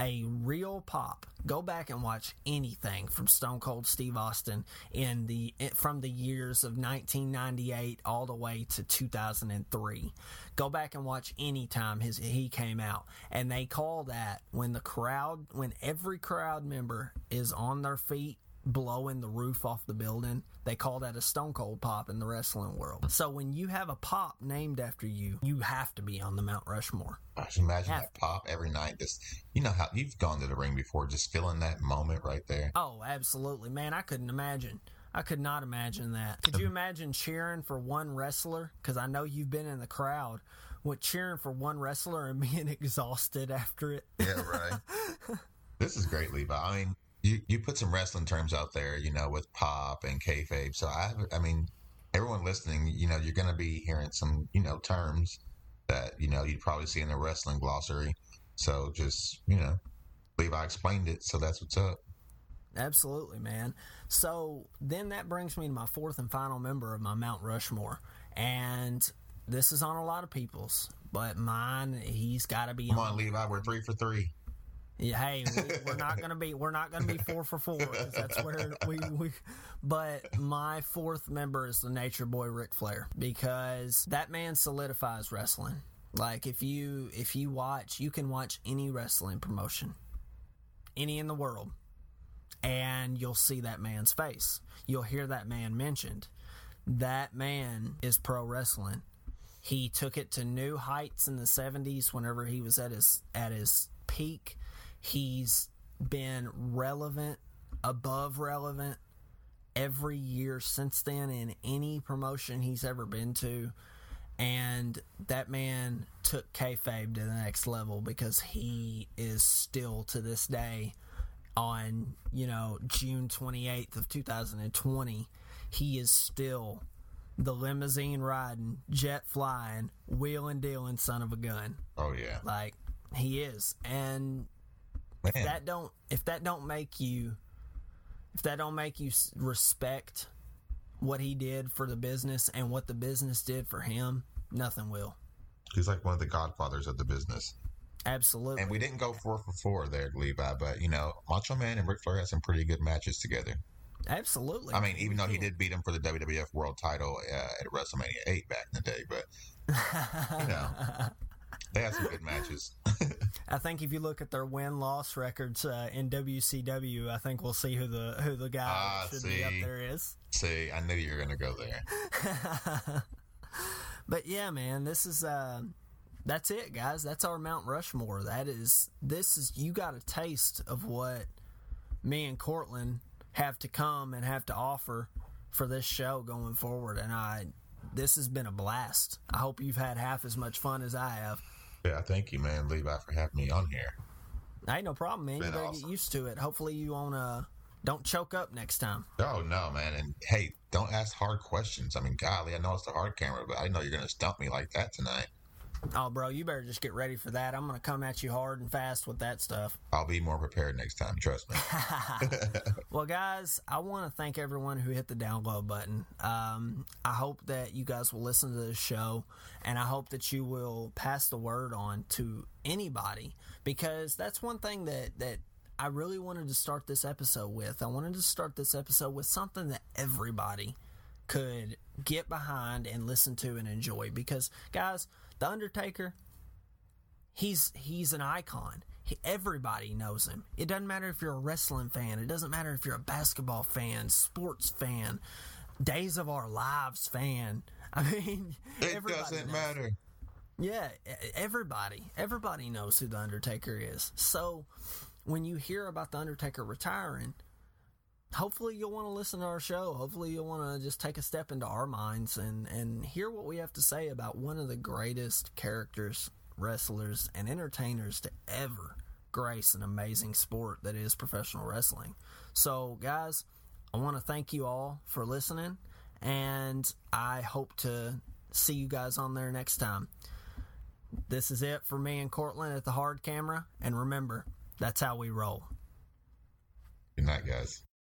Speaker 1: a real pop. Go back and watch anything from Stone Cold Steve Austin in the from the years of 1998 all the way to 2003. Go back and watch any time his he came out, and they call that when the crowd, when every crowd member is on their feet blowing the roof off the building. They call that a stone cold pop in the wrestling world. So when you have a pop named after you, you have to be on the Mount Rushmore.
Speaker 2: I just imagine
Speaker 1: Yeah.
Speaker 2: that pop every night. Just you know how you've gone to the ring before, just feeling that moment right there.
Speaker 1: Oh, absolutely, man. I couldn't imagine. I could not imagine that. Could you imagine cheering for one wrestler? Because I know you've been in the crowd with cheering for one wrestler and being exhausted after it.
Speaker 2: Yeah, right. this is great, Levi. I mean, you you put some wrestling terms out there, you know, with pop and kayfabe. So I, I mean, everyone listening, you know, you're going to be hearing some, you know, terms that you know you'd probably see in the wrestling glossary. So just you know, Levi explained it, so that's what's up.
Speaker 1: Absolutely, man. So then that brings me to my fourth and final member of my Mount Rushmore. And this is on a lot of people's, but mine, he's got to be
Speaker 2: Come on, Levi, we're three for three.
Speaker 1: Yeah, hey, we, we're not gonna be we're not gonna be four for four. that's where we, we. But my fourth member is the Nature Boy Ric Flair because that man solidifies wrestling. Like if you if you watch, you can watch any wrestling promotion, any in the world, and you'll see that man's face. You'll hear that man mentioned. That man is pro wrestling. He took it to new heights in the 70s whenever he was at his at his peak. He's been relevant, above relevant every year since then in any promotion he's ever been to. And that man took kayfabe to the next level because he is still to this day on, you know, June 28th of 2020, he is still the limousine riding, jet flying, wheeling dealing son of a gun.
Speaker 2: Oh yeah,
Speaker 1: Like he is. And. If that don't if that don't make you if that don't make you respect what he did for the business and what the business did for him, nothing will.
Speaker 2: He's like one of the godfathers of the business.
Speaker 1: Absolutely.
Speaker 2: And we didn't go four for four there, Levi, but you know, Macho Man and Ric Flair had some pretty good matches together.
Speaker 1: Absolutely.
Speaker 2: I mean, even though he did beat him for the WWF World Title uh, at WrestleMania eight back in the day, but you know, they had some good matches.
Speaker 1: I think if you look at their win loss records uh, in WCW, I think we'll see who the who the guy
Speaker 2: Ah,
Speaker 1: should be up
Speaker 2: see.
Speaker 1: there is.
Speaker 2: See, I knew you were going to go there.
Speaker 1: But yeah, man, this is uh that's it, guys. That's our Mount Rushmore. That is this is you got a taste of what me and Cortland have to come and have to offer for this show going forward and I this has been a blast. I hope you've had half as much fun as I have.
Speaker 2: Yeah, thank you, man, Levi, for having me on here.
Speaker 1: Hey, no problem, man. You
Speaker 2: Been
Speaker 1: better
Speaker 2: awesome.
Speaker 1: get used to it. Hopefully, you won't uh, don't choke up next time.
Speaker 2: Oh no, man, and hey, don't ask hard questions. I mean, golly, I know it's the hard camera, but I know you're gonna stump me like that tonight.
Speaker 1: Oh, bro, you better just get ready for that. I'm gonna come at you hard and fast with that stuff.
Speaker 2: I'll be more prepared next time. Trust me.
Speaker 1: Well, guys, I want to thank everyone who hit the download button. Um, I hope that you guys will listen to this show, and I hope that you will pass the word on to anybody because that's one thing that that I really wanted to start this episode with. I wanted to start this episode with something that everybody could get behind and listen to and enjoy because, guys, the Undertaker he's he's an icon. He, everybody knows him. It doesn't matter if you're a wrestling fan. It doesn't matter if you're a basketball fan, sports fan, Days of Our Lives fan. I mean,
Speaker 2: it
Speaker 1: everybody
Speaker 2: doesn't
Speaker 1: knows.
Speaker 2: matter.
Speaker 1: Yeah, everybody, everybody knows who the Undertaker is. So when you hear about the Undertaker retiring, hopefully you'll want to listen to our show. Hopefully you'll want to just take a step into our minds and and hear what we have to say about one of the greatest characters, wrestlers, and entertainers to ever grace an amazing sport that is professional wrestling. So, guys, I want to thank you all for listening, and I hope to see you guys on there next time. This is it for me and Cortland at the hard camera, and remember, that's how we roll.
Speaker 2: Good night, guys.